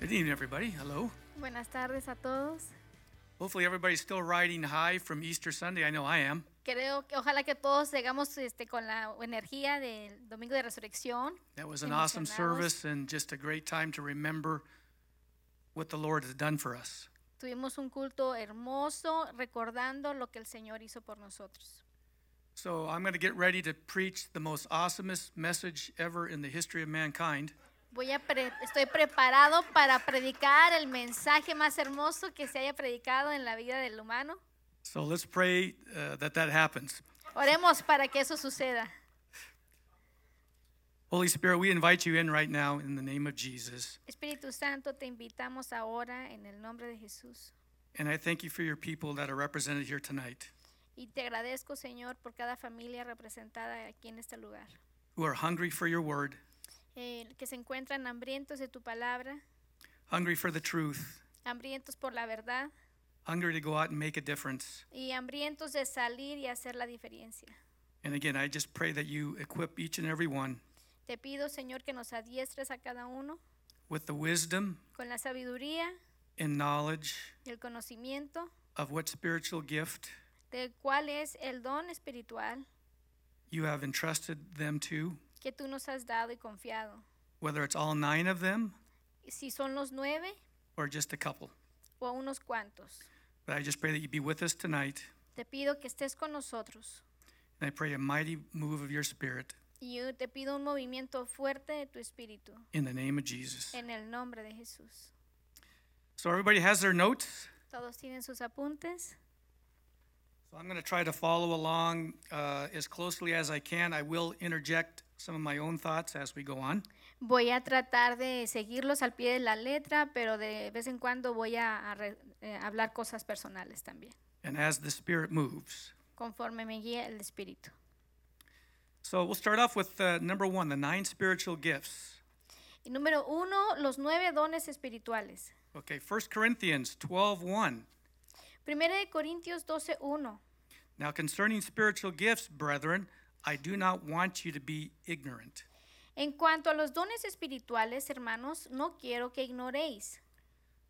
Good evening, everybody. Hello. Buenas tardes a todos. Hopefully, everybody's still riding high from Easter Sunday. I know I am. Creo que ojalá que todos llegamos este, con la energía del Domingo de Resurrección. That was an awesome service and just a great time to remember what the Lord has done for us. Tuvimos un culto hermoso recordando lo que el Señor hizo por nosotros. So, I'm going to get ready to preach the most awesomest message ever in the history of mankind. Voy a pre- estoy preparado para predicar el mensaje más hermoso que se haya predicado en la vida del humano. So, let's pray uh, that that happens. Oremos para que eso suceda. Holy Spirit, we invite you in right now in the name of Jesus. Espíritu Santo, te invitamos ahora en el nombre de Jesús. And I thank you for your people that are represented here tonight Y te agradezco, Señor, por cada familia representada aquí en este lugar. who are hungry for your word, eh, que se encuentran hambrientos de tu palabra, hungry for the truth, hambrientos por la verdad hungry to go out and make a difference. y hambrientos de salir y hacer la diferencia. And again, I just pray that you equip each and every one Te pido, Señor, que nos adiestres a cada uno with the wisdom con la sabiduría and knowledge y el conocimiento of what spiritual gift de cuál es el don espiritual you have entrusted them to, que tú nos has dado y confiado. whether it's all nine of them Si son los nueve or just a couple. o unos cuantos. But I just pray that you be with us tonight. Te pido que estés con nosotros And I pray a mighty move of your spirit y yo te pido un movimiento fuerte de tu espíritu in the name of Jesus. en el nombre de Jesús. So, everybody has their notes. Todos tienen sus apuntes. So, I'm going to try to follow along uh, as closely as I can. I will interject some of my own thoughts as we go on. Voy a tratar de seguirlos al pie de la letra, pero de vez en cuando voy a, a re- eh, hablar cosas personales también, and as the Spirit moves. conforme me guíe el Espíritu. So we'll start off with uh, number one the nine spiritual gifts. Y número uno, los nueve dones espirituales. Okay, 1 Corinthians 12 1. Primera de Corintios 12:1. Now, concerning spiritual gifts, brethren, I do not want you to be ignorant. En cuanto a los dones espirituales, hermanos, no quiero que ignoréis.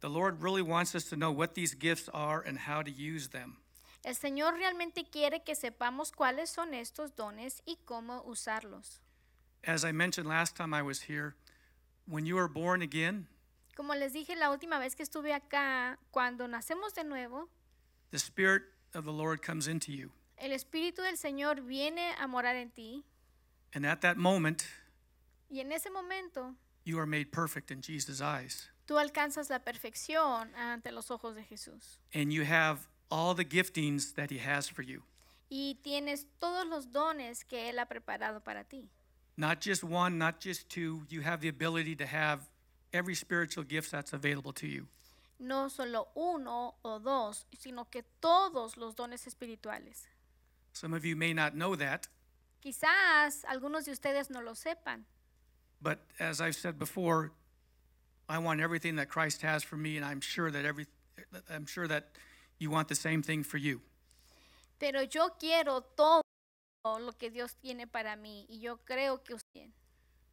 The Lord really wants us to know what these gifts are and how to use them. El Señor realmente quiere que sepamos cuáles son estos dones y cómo usarlos. As I mentioned last time I was here, when you are born again, Como les dije la última vez que estuve acá, cuando nacemos de nuevo, the Spirit of the Lord comes into you. El Espíritu del Señor viene a morar en ti And at that moment, y en ese momento you are made perfect in Jesus' eyes. tú alcanzas la perfección ante los ojos de Jesús And you have all the giftings that He has for you. y tienes todos los dones que Él ha preparado para ti. Not just one, not just two. You have the ability to have every spiritual gift that's available to you. No solo uno o dos, sino que todos los dones espirituales. Some of you may not know that, Quizás algunos de ustedes no lo sepan, but as I've said before, I want everything that Christ has for me, and I'm sure that every, I'm sure that you want the same thing for you. pero yo quiero todo lo que Dios tiene para mí y yo creo que usted.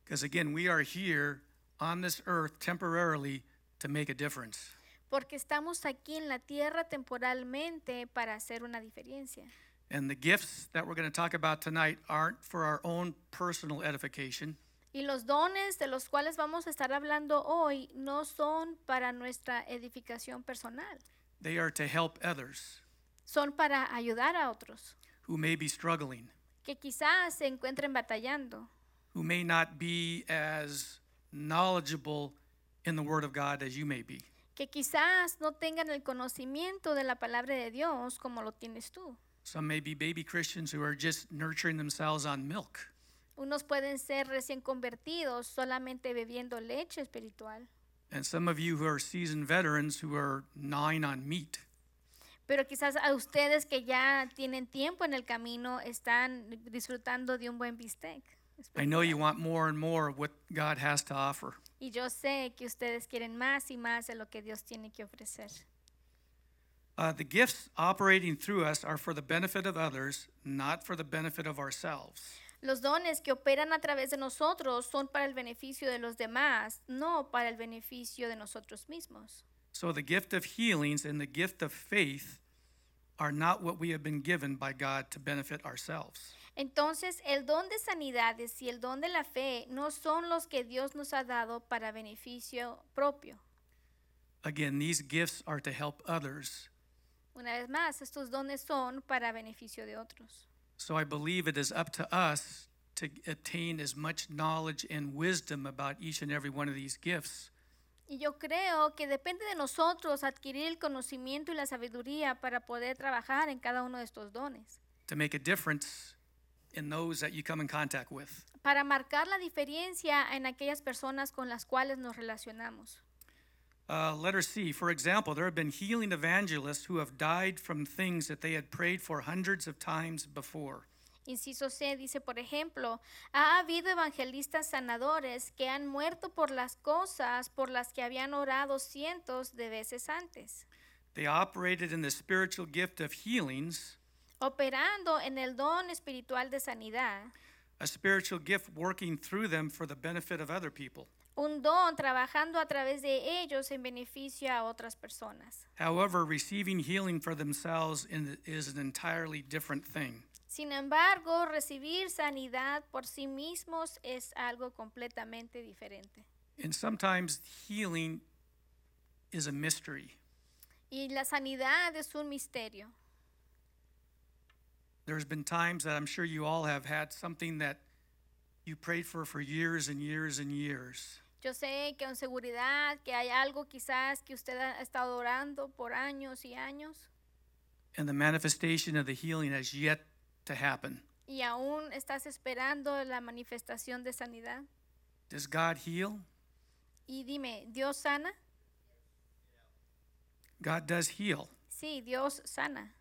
Because again, we are here on this earth temporarily to make a difference. Porque estamos aquí en la tierra temporalmente para hacer una diferencia. And the gifts that we're going to talk about tonight aren't for our own personal edification. Y los dones de los cuales vamos a estar hablando hoy no son para nuestra edificación personal, They are to help others son para ayudar a otros who may be struggling, que quizás se encuentren batallando, who may not be as knowledgeable in the Word of God as you may be. Que quizás no tengan el conocimiento de la palabra de Dios como lo tienes tú. Some may be baby Christians who are just nurturing themselves on milk. Unos pueden ser recién convertidos solamente bebiendo leche espiritual, And some of you who are seasoned veterans who are gnawing on meat. pero quizás a ustedes que ya tienen tiempo en el camino están disfrutando de un buen bistec. I know you want more and more of what God has to offer. Y yo sé que ustedes quieren más y más de lo que Dios tiene que ofrecer. Uh, the gifts operating through us are for the benefit of others, not for the benefit of ourselves. Los dones que operan a través de nosotros son para el beneficio de los demás, no para el beneficio de nosotros mismos. So the gift of healings and the gift of faith are not what we have been given by God to benefit ourselves. Entonces, el don de sanidades y el don de la fe no son los que Dios nos ha dado para beneficio propio. Again, these gifts are to help others. Una vez más, estos dones son para beneficio de otros. So I believe it is up to us to attain as much knowledge and wisdom about each and every one of these gifts Y yo creo que depende de nosotros adquirir el conocimiento y la sabiduría para poder trabajar en cada uno de estos dones, to make a difference in those that you come in contact with. para marcar la diferencia en aquellas personas con las cuales nos relacionamos. Uh, letter C, for example, there have been healing evangelists who have died from things that they had prayed for hundreds of times before. Inciso C dice, por ejemplo, ha habido evangelistas sanadores que han muerto por las cosas por las que habían orado cientos de veces antes, They operated in the spiritual gift of healings, operando en el don espiritual de sanidad, a spiritual gift working through them for the benefit of other people. un don trabajando a través de ellos en beneficio a otras personas. However, receiving healing for themselves in- is an entirely different thing. Sin embargo, recibir sanidad por sí mismos es algo completamente diferente. And sometimes healing is a mystery. Y la sanidad es un misterio. There's been times that I'm sure you all have had something that you prayed for for years and years and years. Yo sé que en seguridad, que hay algo quizás que usted ha estado orando por años y años and the manifestation of the healing has yet to happen. y aún estás esperando la manifestación de sanidad. Does God heal? Y dime, ¿Dios sana? God does heal. Sí, Dios sana.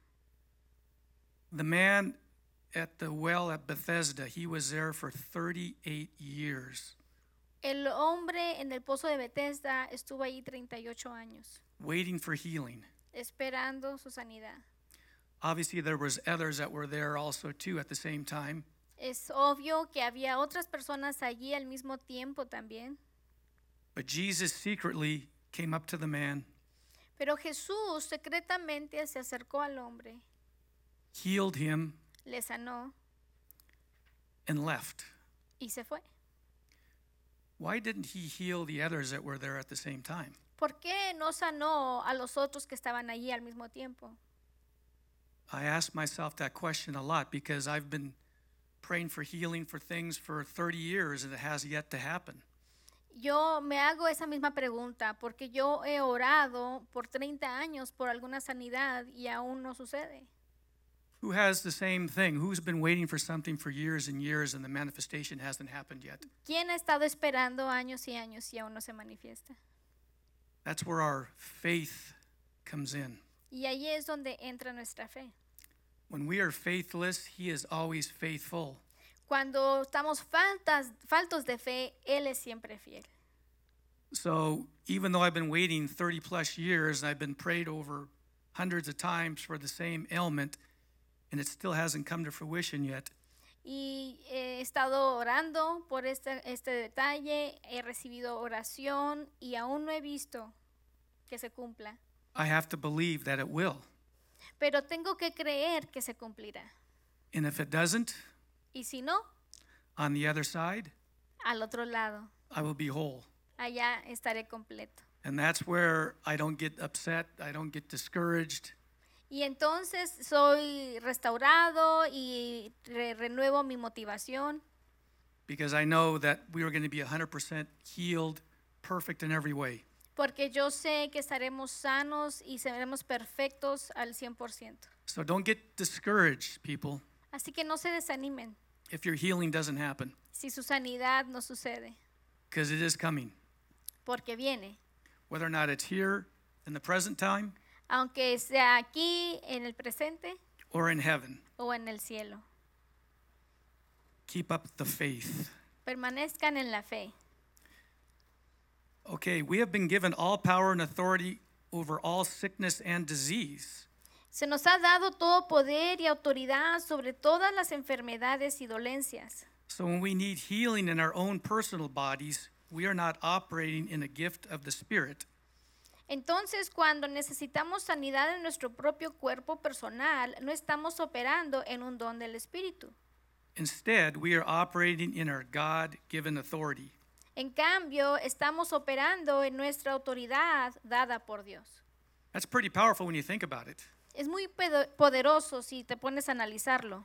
The man at the well at Bethesda, he was there for 38 years, El hombre en el pozo de Bethesda estuvo ahí 38 años, waiting for healing. esperando su sanidad. Obviously, there was others that were there also too at the same time. Es obvio que había otras personas allí al mismo tiempo también, But Jesus secretly came up to the man, pero Jesús secretamente se acercó al hombre, healed him, le sanó and left. y se fue. Why didn't he heal the others that were there at the same time? ¿Por qué no sanó a los otros que estaban allí al mismo tiempo? I ask myself that question a lot because I've been praying for healing for things for 30 years and it has yet to happen. Yo me hago esa misma pregunta porque yo he orado por 30 años por alguna sanidad y aún no sucede. Who has the same thing? Who's been waiting for something for years and years and the manifestation hasn't happened yet? ¿Quién ha estado esperando años y años y aún no se manifiesta? That's where our faith comes in. Y ahí es donde entra nuestra fe. When we are faithless, He is always faithful. Cuando estamos faltas, faltos de fe, Él es siempre fiel. So even though I've been waiting 30 plus years and I've been prayed over hundreds of times for the same ailment and it still hasn't come to fruition yet, Y eh, he estado orando por este, este detalle, he recibido oración y aún no he visto que se cumpla. I have to believe that it will. Pero tengo que creer que se cumplirá. And if it doesn't, Y si no, on the other side, al otro lado, I will be whole. allá estaré completo. And that's where I don't get upset, I don't get discouraged. Y entonces soy restaurado y re- renuevo mi motivación because I know that we are going to be 100% healed, perfect in every way. porque yo sé que estaremos sanos y seremos perfectos al 100%. So don't get discouraged, people, Así que no se desanimen if your healing doesn't happen, si su sanidad no sucede, because it is coming. porque viene. Whether or not it's here in the present time aunque sea aquí en el presente or in heaven, o en el cielo. keep up the faith. Permanezcan en la fe. Okay, we have been given all power and authority over all sickness and disease. Se nos ha dado todo poder y autoridad sobre todas las enfermedades y dolencias. So when we need healing in our own personal bodies, we are not operating in a gift of the Spirit. Entonces, cuando necesitamos sanidad en nuestro propio cuerpo personal, no estamos operando en un don del Espíritu. Instead, we are operating in our God given authority. En cambio, estamos operando en nuestra autoridad dada por Dios. That's pretty powerful when you think about it. Es muy poderoso si te pones a analizarlo.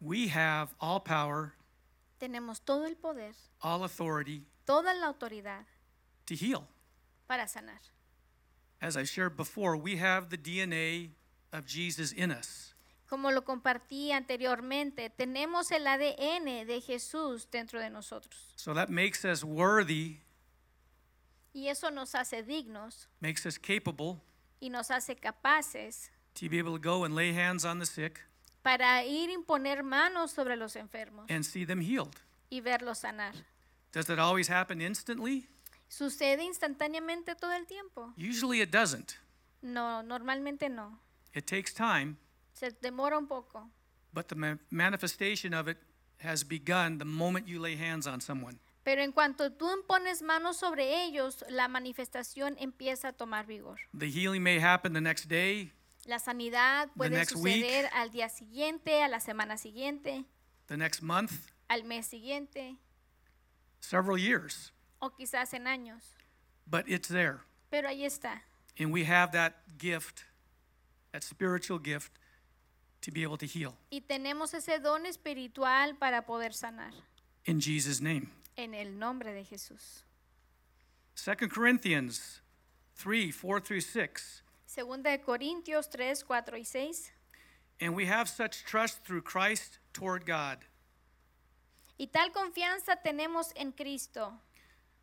We have all power, Tenemos todo el poder, all authority toda la autoridad to heal. para sanar. As I shared before, we have the DNA of Jesus in us. Como lo compartí anteriormente, tenemos el ADN de Jesús dentro de nosotros. So that makes us worthy, Y eso nos hace dignos makes us capable y nos hace capaces to be able to go and lay hands on the sick para ir a imponer manos sobre los enfermos and see them healed. y verlos sanar. Does that always happen instantly? ¿Sucede instantáneamente todo el tiempo? Usually it doesn't. No, normalmente no. It takes time, Se demora un poco. but the ma- manifestation of it has begun the moment you lay hands on someone. Pero en cuanto tú impones manos sobre ellos, la manifestación empieza a tomar vigor. The healing may happen the next day, La sanidad puede next week. suceder al día siguiente, a la semana siguiente, the next month, al mes siguiente several years, o quizás en años. but it's there. Pero ahí está. And we have that gift, that spiritual gift, to be able to heal Y tenemos ese don espiritual para poder sanar. in Jesus' name. En el nombre de Jesús. 2 Corinthians 3 4 through 6. Segunda de Corintios 3, 4 y 6. And we have such trust through Christ toward God. Y tal confianza tenemos en Cristo,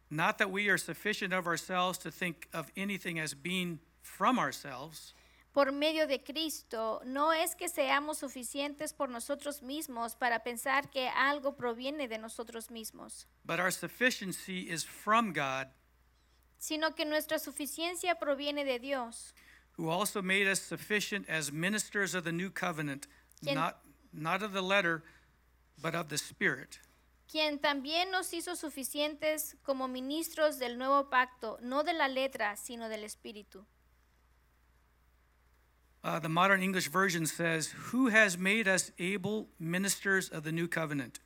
Not that we are sufficient of ourselves to think of anything as being from ourselves, por medio de Cristo. No es que seamos suficientes por nosotros mismos para pensar que algo proviene de nosotros mismos, but our sufficiency is from God, sino que nuestra suficiencia proviene de Dios, who also made us sufficient as ministers of the new covenant, Quien- not, not of the letter, but of the Spirit. Quien también nos hizo suficientes como ministros del nuevo pacto, no de la letra, sino del Espíritu. Uh, the modern English version says, Who has made us able ministers of the new covenant?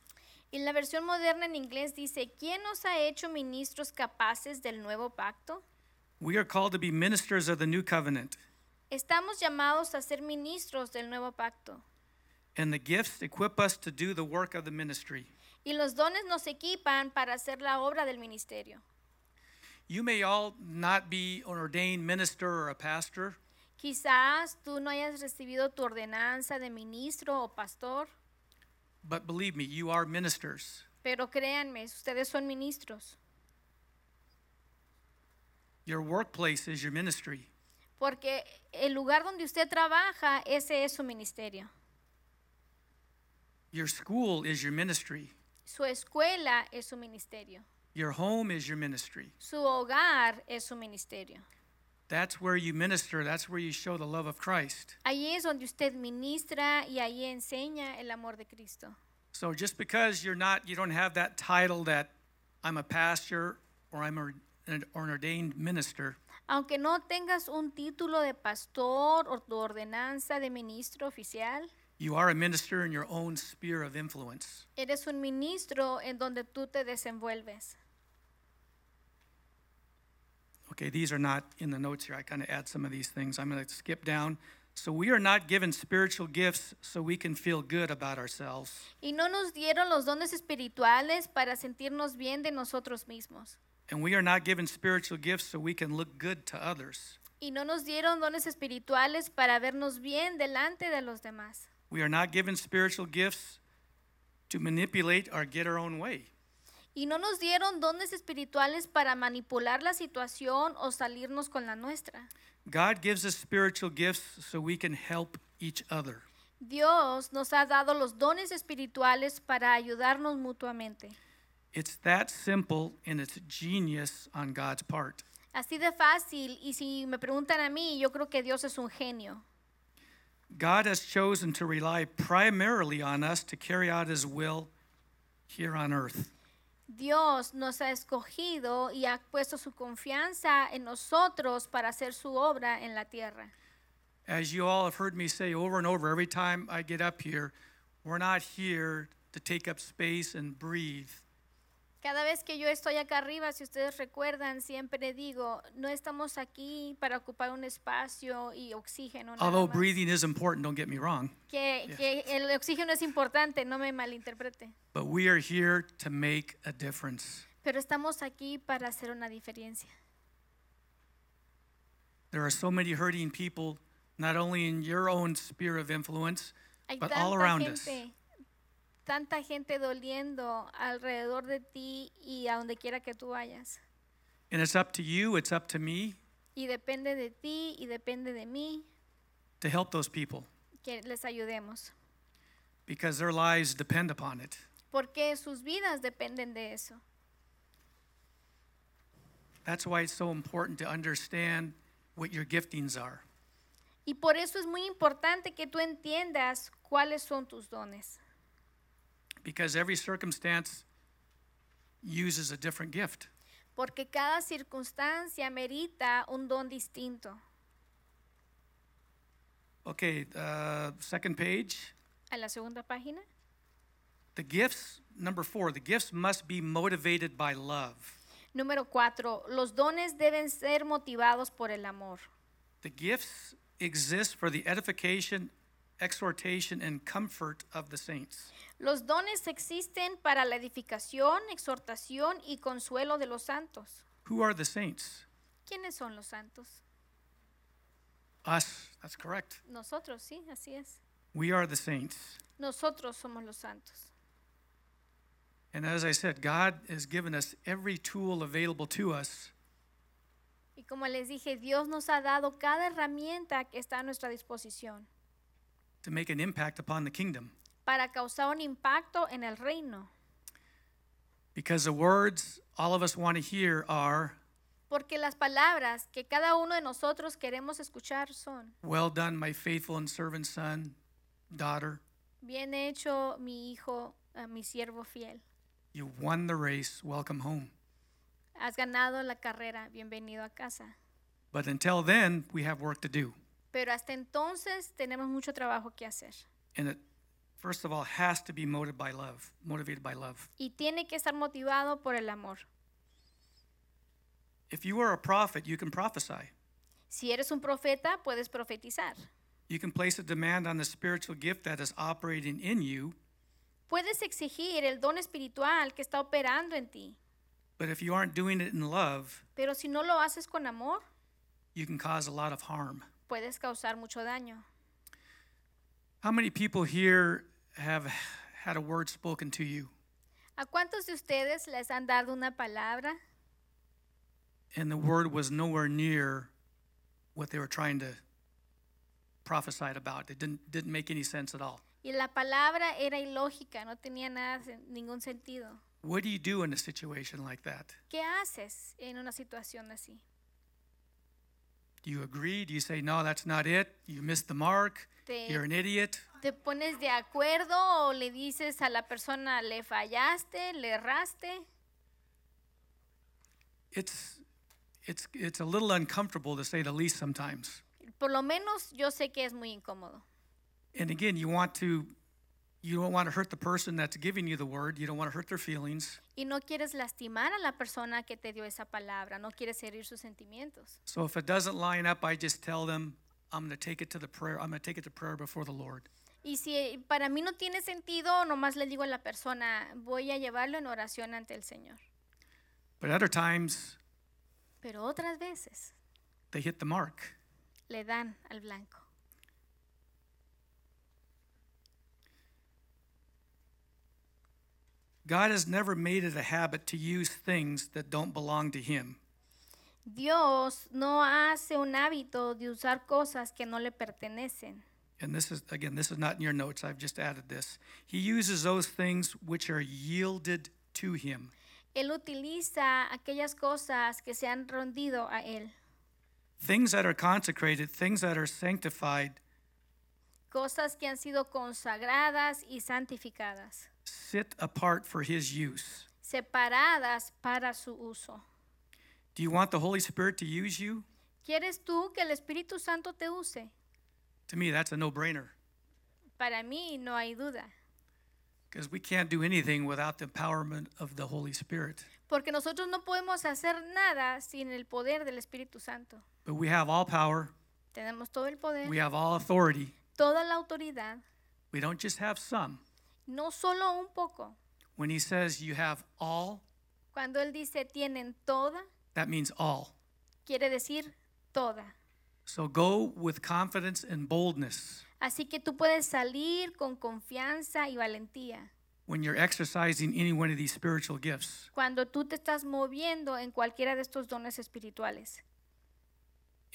Y la versión moderna en inglés dice, ¿quién nos ha hecho ministros capaces del nuevo pacto? We are called to be ministers of the new covenant, Estamos llamados a ser ministros del nuevo pacto. and the gifts equip us to do the work of the ministry. Y los dones nos equipan para hacer la obra del ministerio. You may all not be an ordained minister or a pastor, Quizás tú no hayas recibido tu ordenanza de ministro o pastor, but believe me, you are ministers. pero créanme, ustedes son ministros, Your workplace is your ministry. porque el lugar donde usted trabaja, ese es su ministerio. Your school is your ministry. Su escuela es su ministerio. Your home is your ministry. Su hogar es su ministerio. That's where you minister. That's where you show the love of Christ. Allí es donde usted ministra y allí enseña el amor de Cristo. So just because you're not, you don't have that title that I'm a pastor or I'm a, an, or an ordained minister, Aunque no tengas un título de pastor o tu ordenanza de ministro oficial, you are a minister in your own sphere of influence. eres un ministro en donde tú te desenvuelves. Okay, these are not in the notes here. I kind of add some of these things. I'm going to skip down. So we are not given spiritual gifts so we can feel good about ourselves. Y no nos dieron los dones espirituales para sentirnos bien de nosotros mismos. And we are not given spiritual gifts so we can look good to others. Y no nos dieron dones espirituales para vernos bien delante de los demás. We are not given spiritual gifts to manipulate or get our own way. Y no nos dieron dones espirituales para manipular la situación o salirnos con la nuestra. God gives us spiritual gifts so we can help each other. Dios nos ha dado los dones espirituales para ayudarnos mutuamente. It's that simple and it's genius on God's part. Así de fácil, y si me preguntan a mí, yo creo que Dios es un genio. God has chosen to rely primarily on us to carry out his will here on earth. Dios nos ha escogido y ha puesto su confianza en nosotros para hacer su obra en la tierra. As you all have heard me say over and over every time I get up here, we're not here to take up space and breathe. Cada vez que yo estoy acá arriba, si ustedes recuerdan, siempre digo, no estamos aquí para ocupar un espacio y oxígeno. Although más. breathing is important, don't get me wrong, que, que el oxígeno es importante, no me malinterprete. but we are here to make a difference. Pero estamos aquí para hacer una diferencia. There are so many hurting people, not only in your own sphere of influence, Hay but all around us. Tanta gente doliendo alrededor de ti y a donde quiera que tú vayas. And it's up to you, it's up to me Y depende de ti y depende de mí to help those people que les ayudemos. because their lives depend upon it. Porque sus vidas dependen de eso. That's why it's so important to understand what your giftings are. Y por eso es muy importante que tú entiendas cuáles son tus dones. Because every circumstance uses a different gift. Porque cada circunstancia merita un don distinto. Okay, uh, second page. A la segunda página. The gifts, number four, the gifts must be motivated by love. Número cuatro, los dones deben ser motivados por el amor. The gifts exist for the edification, exhortation, and comfort of the saints. Los dones existen para la edificación, exhortación y consuelo de los santos. Who are the saints? ¿Quiénes son los santos? Us, that's correct. Nosotros, sí, así es. We are the saints. Nosotros somos los santos. And as I said, God has given us every tool available to us Y como les dije, Dios nos ha dado cada herramienta que está a nuestra disposición to make an impact upon the kingdom. Para causar un impacto en el reino. Because the words all of us want to hear are, Porque las palabras que cada uno de nosotros queremos escuchar son, Well done, my faithful and servant son, daughter. bien hecho mi hijo, eh, mi siervo fiel. You won the race. Welcome home. Has ganado la carrera, bienvenido a casa. But until then, we have work to do. Pero hasta entonces tenemos mucho trabajo que hacer. And it, first of all, has to be motivated by love, motivated by love. Y tiene que estar motivado por el amor. If you are a prophet, you can prophesy. Si eres un profeta, puedes profetizar. You can place a demand on the spiritual gift that is operating in you. Puedes exigir el don espiritual que está operando en ti. But if you aren't doing it in love, Pero si no lo haces con amor, you can cause a lot of harm. puedes causar mucho daño. How many people here have had a word spoken to you ¿A cuántos de ustedes les han dado una palabra and the word was nowhere near what they were trying to prophesy about? It didn't, didn't make any sense at all. y la palabra era ilógica, no tenía nada, ningún sentido? What do you do in a situation like that? ¿Qué haces en una situación así? Do you agree? Do you say, no, that's not it? You missed the mark? Te, You're an idiot? te pones de acuerdo o le dices a la persona, le fallaste, le erraste? It's, it's, it's a little uncomfortable to say the least sometimes. Por lo menos yo sé que es muy incómodo. And again, you want to, you don't want to hurt the person that's giving you the word. You don't want to hurt their feelings. Y no quieres lastimar a la persona que te dio esa palabra, no quieres herir sus sentimientos. So if it doesn't line up, I just tell them, I'm going to take it to the prayer. I'm going to take it to prayer before the Lord. Y si para mí no tiene sentido, nomás le digo a la persona, voy a llevarlo en oración ante el Señor. But other times, Pero otras veces they hit the mark. le dan al blanco. God has never made it a habit to use things that don't belong to Him. Dios no hace un hábito de usar cosas que no le pertenecen. And this is, again, this is not in your notes. I've just added this. He uses those things which are yielded to Him. Él utiliza aquellas cosas que se han rendido a Él. Things that are consecrated, things that are sanctified, cosas que han sido consagradas y santificadas, sit apart for His use. separadas para su uso. Do you want the Holy Spirit to use you? ¿Quieres tú que el Espíritu Santo te use? To me, that's a no brainer Para mí no hay duda, because we can't do anything without the empowerment of the Holy Spirit. porque nosotros no podemos hacer nada sin el poder del Espíritu Santo. But we have all power, Tenemos todo el poder, we have all authority. Toda la autoridad, We don't just have some. no solo un poco. When He says you have all, Cuando Él dice tienen toda, that means all. quiere decir toda. So go with confidence and boldness Así que tú puedes salir con confianza y valentía when you're exercising any one of these spiritual gifts. cuando tú te estás moviendo en cualquiera de estos dones espirituales.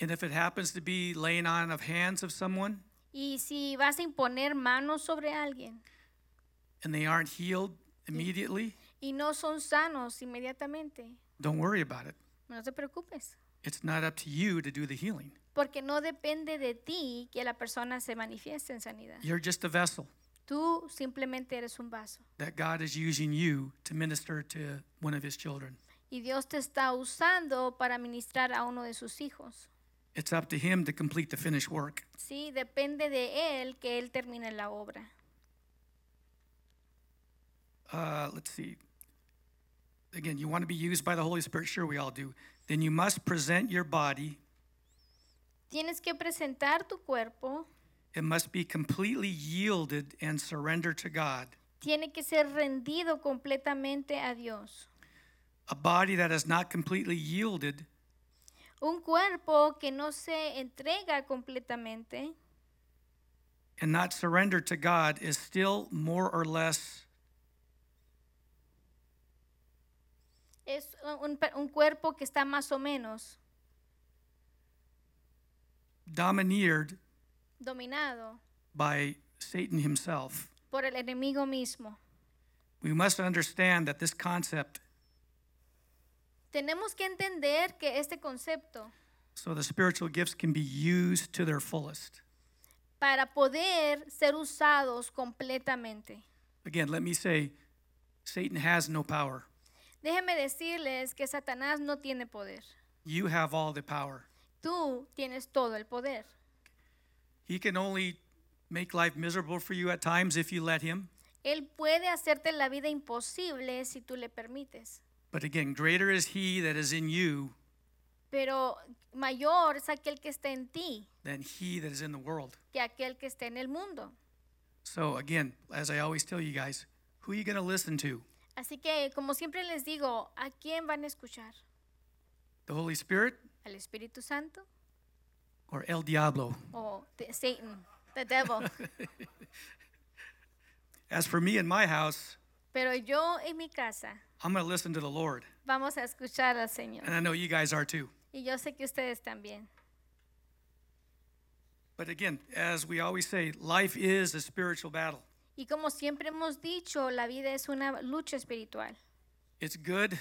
And if it happens to be laying on of hands of someone Y si vas a imponer manos sobre alguien and they aren't healed immediately, y no son sanos inmediatamente, don't worry about it. no te preocupes, It's not up to you to do the healing. porque no depende de ti que la persona se manifieste en sanidad. You're just a vessel Tú simplemente eres un vaso that God is using you to minister to one of his children. y Dios te está usando para ministrar a uno de sus hijos. It's up to him to complete the finished work. Sí, depende de él que él termine la obra. Uh, let's see. Again, you want to be used by the Holy Spirit? Sure, we all do. Then you must present your body. Tienes que presentar tu cuerpo, It must be completely yielded and surrendered to God. tiene que ser rendido completamente a Dios. A body that is not completely yielded Un cuerpo que no se entrega completamente and not surrendered to God is still more or less es un, un cuerpo que está más o menos domineered dominado by Satan himself. por el enemigo mismo. We must understand that this concept, Tenemos que entender que este concepto, so the spiritual gifts can be used to their fullest. para poder ser usados completamente, Again, let me say, Satan has no power. déjenme decirles que Satanás no tiene poder. You have all the power. Tú tienes todo el poder. He can only make life miserable for you at times if you let him. Él puede hacerte la vida imposible si tú le permites. But again, greater is he that is in you Pero mayor es aquel que está en ti than he that is in the world. que aquel que está en el mundo. So again, as I always tell you guys, who are you going to listen to? Así que, como siempre les digo, ¿a quién van a escuchar? The Holy Spirit ¿Al Espíritu Santo or El Diablo? o the Satan, the devil? As for me and my house, Pero yo en mi casa I'm going to listen to the Lord. vamos a escuchar al Señor. And I know you guys are too. Y yo sé que ustedes también. But again, as we always say, life is a spiritual battle. Y como siempre hemos dicho, la vida es una lucha espiritual. It's good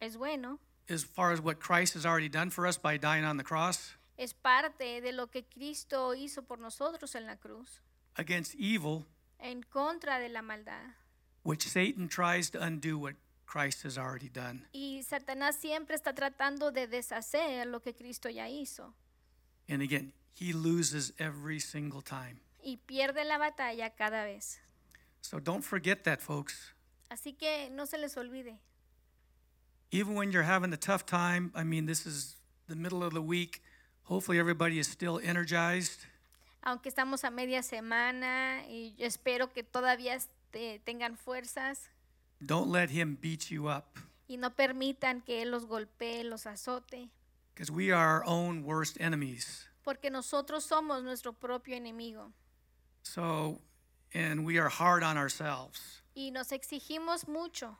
Es bueno, as far as what Christ has already done for us by dying on the cross es parte de lo que Cristo hizo por nosotros en la cruz, against evil, en contra de la maldad. which Satan tries to undo what Christ has already done. Y Satanás siempre está tratando de deshacer lo que Cristo ya hizo. And again, he loses every single time. Y pierde la batalla cada vez. So don't forget that, folks. Así que no se les olvide. Even when you're having a tough time, I mean, this is the middle of the week. Hopefully, everybody is still energized. Aunque estamos a media semana y yo espero que todavía este, tengan fuerzas Don't let him beat you up y no permitan que Él los golpee, los azote, because we are our own worst enemies. porque nosotros somos nuestro propio enemigo So, and we are hard on ourselves. y nos exigimos mucho.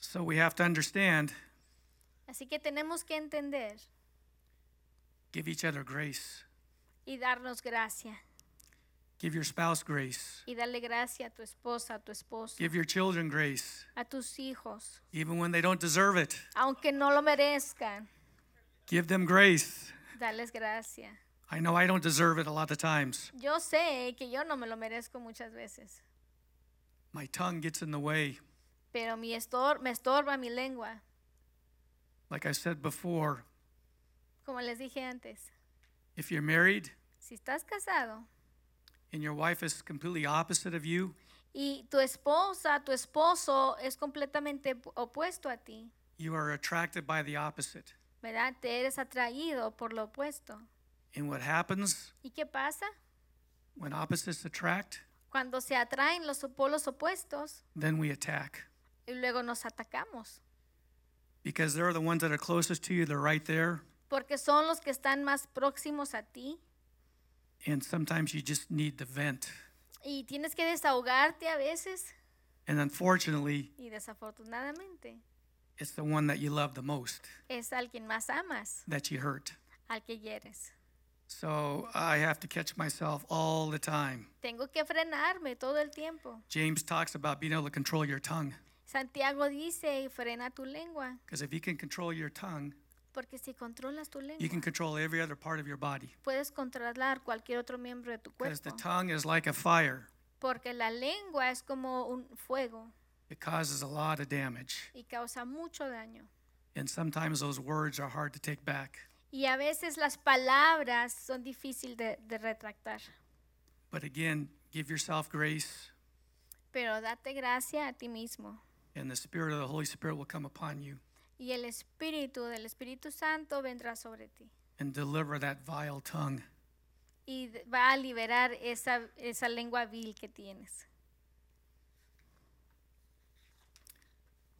So we have to understand, Así que tenemos que entender give each other grace. y darnos gracia Give your spouse grace. y darle gracia a tu esposa, a tu esposo, Give your children grace, a tus hijos, even when they don't deserve it. aunque no lo merezcan. Give them grace. Darles gracia. I know I don't deserve it a lot of times. Yo sé que yo no me lo merezco muchas veces, My tongue gets in the way. pero mi estor me estorba mi lengua, Like I said before, como les dije antes. if you're married Si estás casado and your wife is completely opposite of you, y tu esposa, tu esposo es completamente opuesto a ti, you are attracted by the opposite. ¿verdad? Te eres atraído por lo opuesto. And what happens ¿Y qué pasa? when opposites attract? Cuando se atraen los polos opuestos Then we attack. y luego nos atacamos, Because they're the ones that are closest to you, they're right there. porque son los que están más próximos a ti And sometimes you just need to vent. y tienes que desahogarte a veces And unfortunately, y desafortunadamente it's the one that you love the most es al quien más amas, that you hurt. al que hieres. So I have to catch myself all the time. Tengo que frenarme todo el tiempo. James talks about being able to control your tongue. Santiago dice, frena tu lengua, Because if you can control your tongue, porque si controlas tu you can control every other part of your body. puedes controlar cualquier otro miembro de tu Because the tongue is like a fire, Porque la lengua es como un fuego it causes a lot of damage. y causa mucho daño. And sometimes those words are hard to take back. Y a veces las palabras son difíciles de, de retractar. But again, give yourself grace, Pero date gracia a ti mismo. and the Spirit of the Holy Spirit will come upon you Y el Espíritu del Espíritu Santo vendrá sobre ti. and deliver that vile tongue. Y va a liberar esa, esa lengua vil que tienes.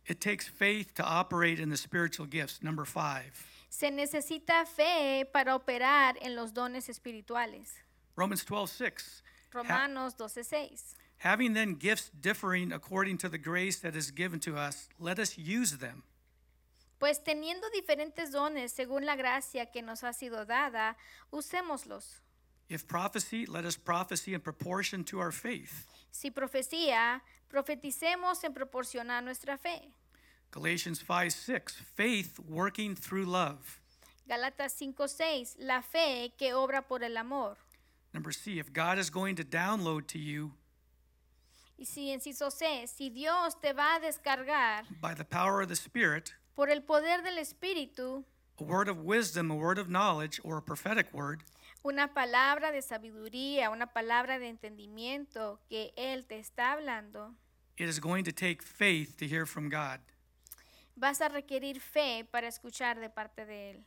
It takes faith to operate in the spiritual gifts. Number five. Se necesita fe para operar en los dones espirituales. Romans 12, 6. Romanos 12:6. Having then gifts differing according to the grace that is given to us, let us use them. Pues teniendo diferentes dones según la gracia que nos ha sido dada, usémoslos. If prophecy, let us prophesy in proportion to our faith. Si profecía, profeticemos en proporción a nuestra fe. Galatians 5, 6. Faith working through love. Gálatas 5:6, la fe que obra por el amor. Number C, if God is going to download to you Y si inciso C, si Dios te va a descargar by the power of the Spirit por el poder del Espíritu a word of wisdom, a word of knowledge, or a prophetic word, una palabra de sabiduría, una palabra de entendimiento que Él te está hablando, it is going to take faith to hear from God, vas a requerir fe para escuchar de parte de Él,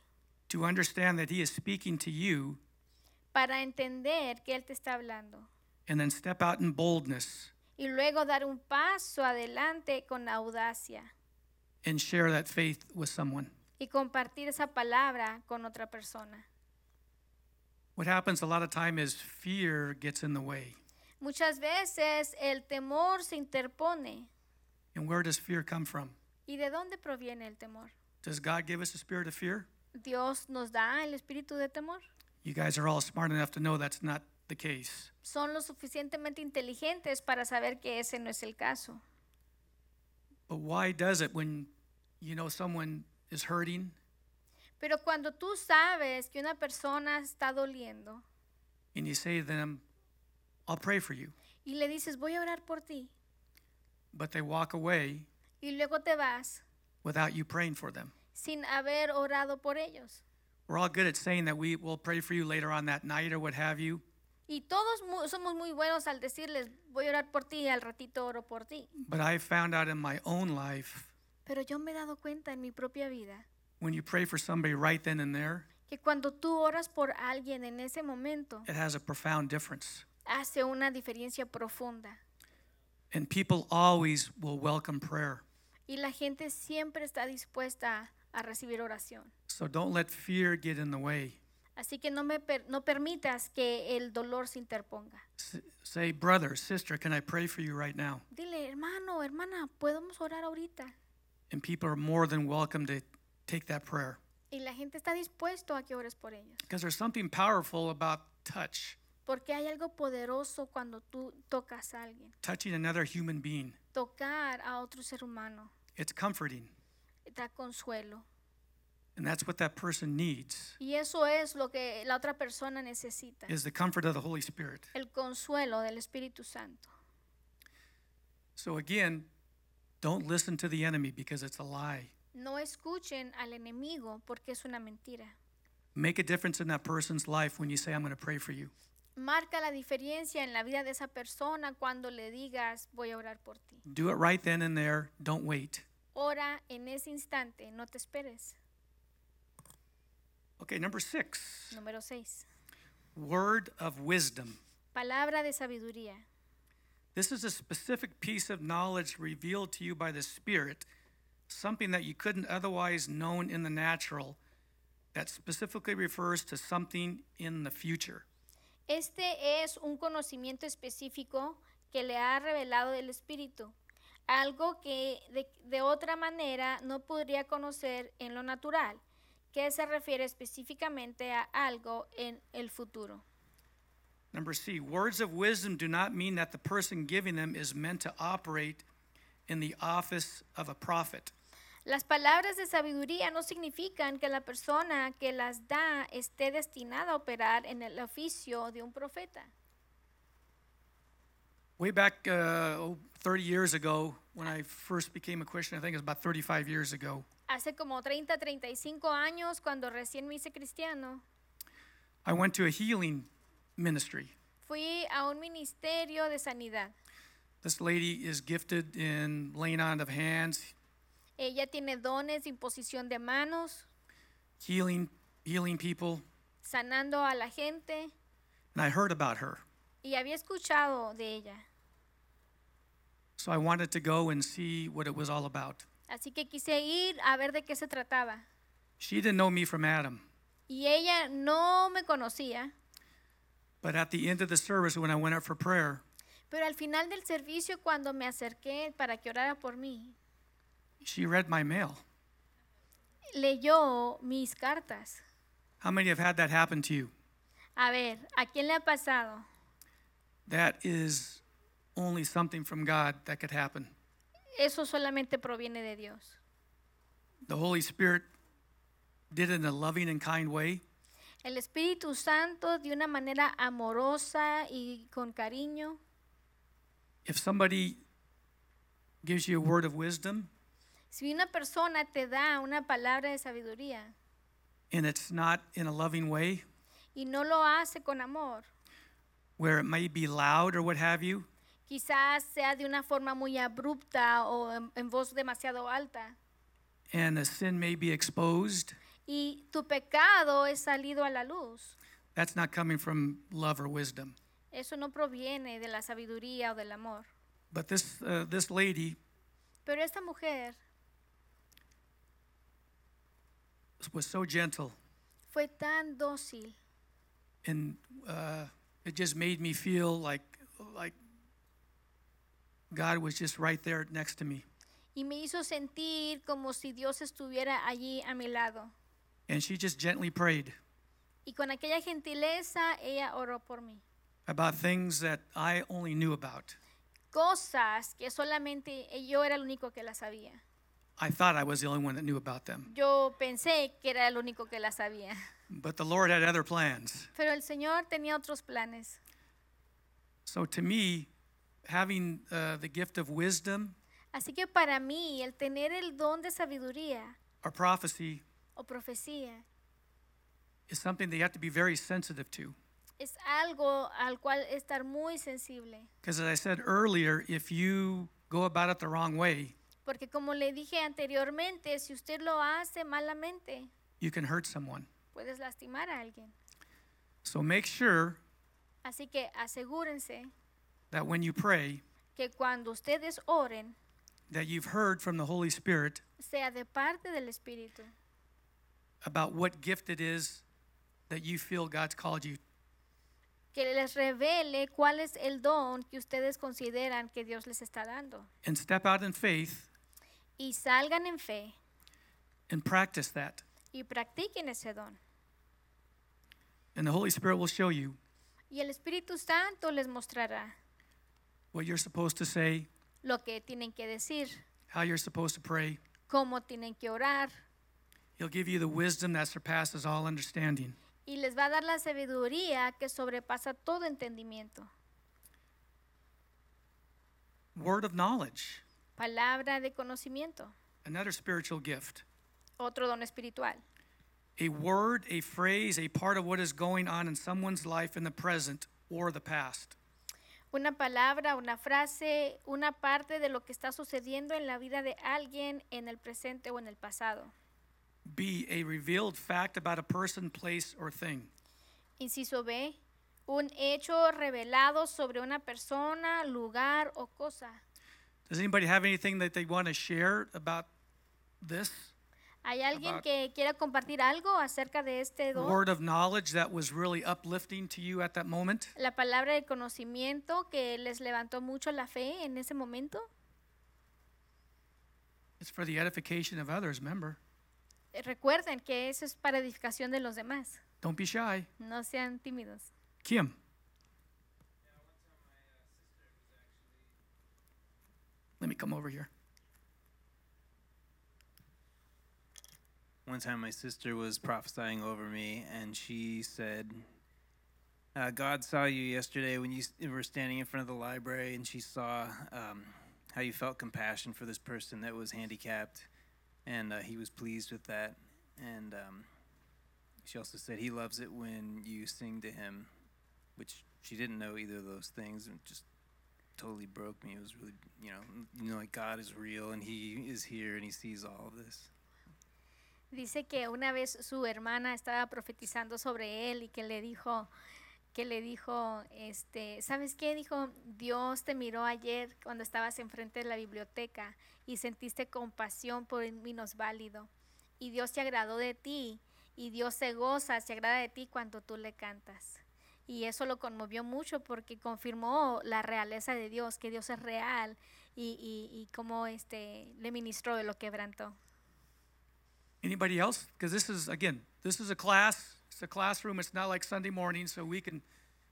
to understand that He is speaking to you, para entender que Él te está hablando. and then step out in boldness. Y luego dar un paso adelante con audacia and share that faith with someone. y compartir esa palabra con otra persona. What happens a lot of time is fear gets in the way. Muchas veces el temor se interpone. And where does fear come from? ¿Y de dónde proviene el temor? Does God give us a spirit of fear? ¿Dios nos da el espíritu de temor? You guys are all smart enough to know that's not the case. Son lo suficientemente inteligentes para saber que ese no es el caso. But why does it when you know someone is hurting Pero cuando tú sabes que una persona está doliendo and you say to them, I'll pray for you, y le dices, voy a orar por ti, but they walk away y luego te vas without you praying for them? sin haber orado por ellos. We're all good at saying that we will pray for you later on that night or what have you, Y todos mu- somos muy buenos al decirles, voy a orar por ti, y al ratito oro por ti. but I found out in my own life Pero yo me he dado cuenta en mi propia vida when you pray for somebody right then and there, que cuando tú oras por alguien en ese momento, it has a profound difference. hace una diferencia profunda. And people always will welcome prayer. Y la gente siempre está dispuesta a recibir oración. So don't let fear get in the way. Así que no, me per- no permitas que el dolor se interponga. S- say, brother, sister, can I pray for you right now? Dile, hermano, hermana, podemos orar ahorita. And people are more than welcome to take that prayer. Y la gente está dispuesto a que ores por ellos. Because there's something powerful about touch, Porque hay algo poderoso cuando tú tocas a alguien. touching another human being. Tocar a otro ser humano It's comforting. da consuelo. And that's what that person needs Y eso es lo que la otra persona necesita. is the comfort of the Holy Spirit. El consuelo del Espíritu Santo. So again, don't listen to the enemy because it's a lie. No escuchen al enemigo porque es una mentira. Make a difference in that person's life when you say, I'm going to pray for you. Marca la diferencia en la vida de esa persona cuando le digas voy a orar por ti. Do it right then and there. Don't wait. Ora en ese instante, no te esperes. Okay, number six Número 6. word of wisdom. Palabra de sabiduría. This is a specific piece of knowledge revealed to you by the Spirit, something that you couldn't otherwise known in the natural, that specifically refers to something in the future. Este es un conocimiento específico que le ha revelado el Espíritu, algo que de, de otra manera no podría conocer en lo natural, que se refiere específicamente a algo en el futuro. Number C, words of wisdom do not mean that the person giving them is meant to operate in the office of a prophet. Las palabras de sabiduría no significan que la persona que las da esté destinada a operar en el oficio de un profeta. Way back uh, oh, 30 years ago, when I first became a Christian, I think it was about 35 years ago, Hace como 30, 35 años, cuando recién me hice cristiano, I went to a healing ministry. fui a un ministerio de sanidad. This lady is gifted in laying on of hands, Ella tiene dones de imposición de manos, healing, healing people, sanando a la gente, and I heard about her. y había escuchado de ella. So I wanted to go and see what it was all about. Así que quise ir a ver de qué se trataba. She didn't know me from Adam, Y ella no me conocía, but at the end of the service, when I went up for prayer, pero al final del servicio, cuando me acerqué para que orara por mí, she read my mail. leyó mis cartas. How many have had that happen to you? A ver, ¿a quién le ha pasado? That is only something from God that could happen. Eso solamente proviene de Dios. The Holy Spirit did it in a loving and kind way. El Espíritu Santo de una manera amorosa y con cariño. If somebody gives you a word of wisdom Si una persona te da una palabra de sabiduría and it's not in a loving way, y no lo hace con amor, where it may be loud or what have you, quizás sea de una forma muy abrupta o en, en voz demasiado alta, and a sin may be exposed, y tu pecado es salido a la luz, that's not coming from love or wisdom. eso no proviene de la sabiduría o del amor. But this, uh, this lady Pero esta mujer was so gentle, fue tan dócil and uh, it just made me feel like, like God was just right there next to me. y me hizo sentir como si Dios estuviera allí a mi lado. And she just gently prayed Y con aquella gentileza ella oró por mí. about things that I only knew about. Cosas que solamente yo era el único que las sabía. I thought I was the only one that knew about them. Yo pensé que era el único que las sabía. But the Lord had other plans. Pero el Señor tenía otros planes. So to me, having uh, the gift of wisdom Así que para mí el tener el don de sabiduría or prophecy o profecía is something that you have to be very sensitive to. es algo al cual estar muy sensible. Because as I said earlier, if you go about it the wrong way, Porque como le dije anteriormente, si usted lo hace malamente, you can hurt someone. puedes lastimar a alguien. So make sure Así que asegúrense that when you pray, que cuando ustedes oren, that you've heard from the Holy Spirit sea de parte del Espíritu, about what gift it is that you feel God's called you. que les revele cuál es el don que ustedes consideran que Dios les está dando. And step out in faith Y salgan en fe and practice that. y practiquen ese don. And the Holy Spirit will show you Y el Espíritu Santo les mostrará what you're supposed to say, lo que tienen que decir, how you're supposed to pray, cómo tienen que orar, He'll give you the wisdom that surpasses all understanding. y les va a dar la sabiduría que sobrepasa todo entendimiento. Word of knowledge, Palabra de conocimiento, another spiritual gift. otro don espiritual. A word, a phrase, a part of what is going on in someone's life in the present or the past. Una palabra, una frase, una parte de lo que está sucediendo en la vida de alguien en el presente o en el pasado. B, a revealed fact about a person, place, or thing. Inciso B, un hecho revelado sobre una persona, lugar o cosa. Does anybody have anything that they want to share about this? ¿Hay alguien que quiera compartir algo acerca de este don? Word of knowledge that was really uplifting to you at that moment? La palabra de conocimiento que les levantó mucho la fe en ese momento. It's for the edification of others, remember. Recuerden que eso es para edificación de los demás. Don't be shy. No sean tímidos. Kim. Let me come over here. One time, my sister was prophesying over me, and she said, uh, "God saw you yesterday when you s- were standing in front of the library, and she saw um, how you felt compassion for this person that was handicapped, and uh, He was pleased with that. And um, she also said He loves it when you sing to Him, which she didn't know either of those things, and just totally broke me. It was really, you know, you know, like God is real, and He is here, and He sees all of this." Dice que una vez su hermana estaba profetizando sobre él y que le dijo, que le dijo, este, ¿sabes qué? Dijo, Dios te miró ayer cuando estabas enfrente de la biblioteca y sentiste compasión por el minusválido. Y Dios se agradó de ti y Dios se goza, se agrada de ti cuando tú le cantas. Y eso lo conmovió mucho porque confirmó la realeza de Dios, que Dios es real y, y, y cómo este, le ministró de lo quebrantó. Anybody else? Because this is, again, this is a class. It's a classroom. It's not like Sunday morning, so we can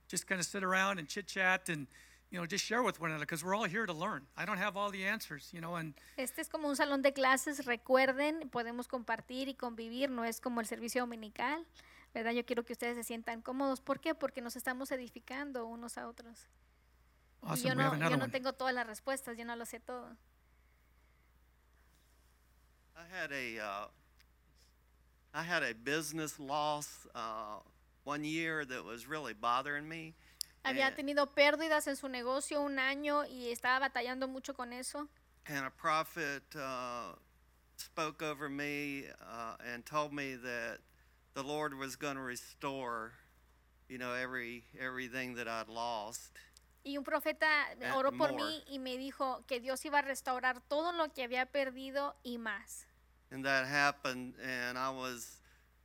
just kind of sit around and chit chat and, you know, just share with one another because we're all here to learn. I don't have all the answers, you know, and Este es como un salón de clases, recuerden, podemos compartir y convivir, no es como el servicio dominical, ¿verdad? Yo quiero que ustedes se sientan cómodos. ¿Por qué? Porque nos estamos edificando unos a otros. Y awesome. yo we have no, another yo no one. tengo todas las respuestas, yo no lo sé todo. I had a uh, I had a business loss uh, one year that was really bothering me. Había tenido pérdidas en su negocio un año y estaba batallando mucho con eso. And a prophet uh, spoke over me uh, and told me that the Lord was going to restore, you know, every everything that I'd lost. Y un profeta oró por more. mí y me dijo que Dios iba a restaurar todo lo que había perdido y más. And that happened, and I was,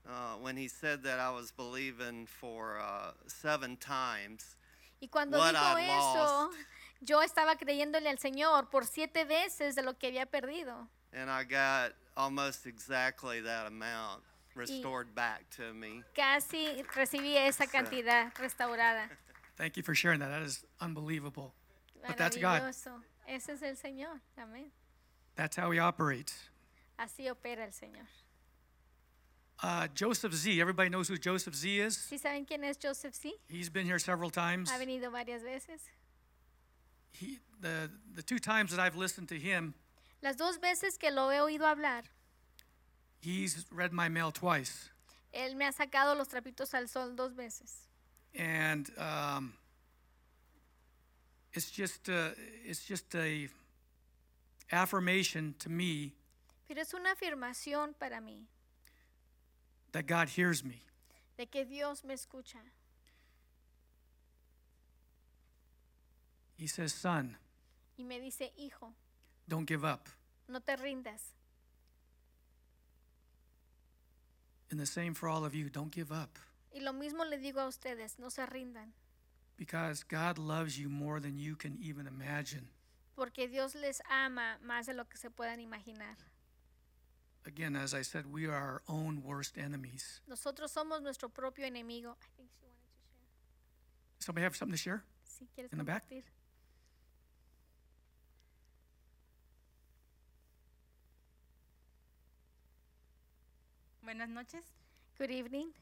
uh, when he said that, I was believing for uh, seven times. Y cuando What dijo I eso, lost. yo estaba creyéndole al Señor por siete veces de lo que había perdido. And I got almost exactly that amount restored back to me. Casi recibí esa cantidad restaurada. Thank you for sharing that. That is unbelievable. But that's God. Maravilloso. Ese es el Señor. Amén. That's how he operates. Así opera el Señor. Uh, Joseph Z. Everybody knows who Joseph Z is. ¿Sí saben quién es Joseph C? He's been here several times. Ha venido varias veces. He, the, the two times that I've listened to him, Las dos veces que lo he oído hablar, he's read my mail twice. él me ha sacado los trapitos al sol dos veces. and um, it's just uh, it's just a affirmation to me Pero es una afirmación para mí that God hears me. de que Dios me escucha. He says, "Son, Y me dice, hijo, don't give up." no te rindas. And the same for all of you. Don't give up Y lo mismo le digo a ustedes, no se rindan, because God loves you more than you can even imagine. porque Dios les ama más de lo que se puedan imaginar. Again, as I said, we are our own worst enemies. Nosotros somos nuestro propio enemigo. I think she wanted to share. Somebody have something to share? Si quieres In the back? compartir. Buenas noches. Good evening.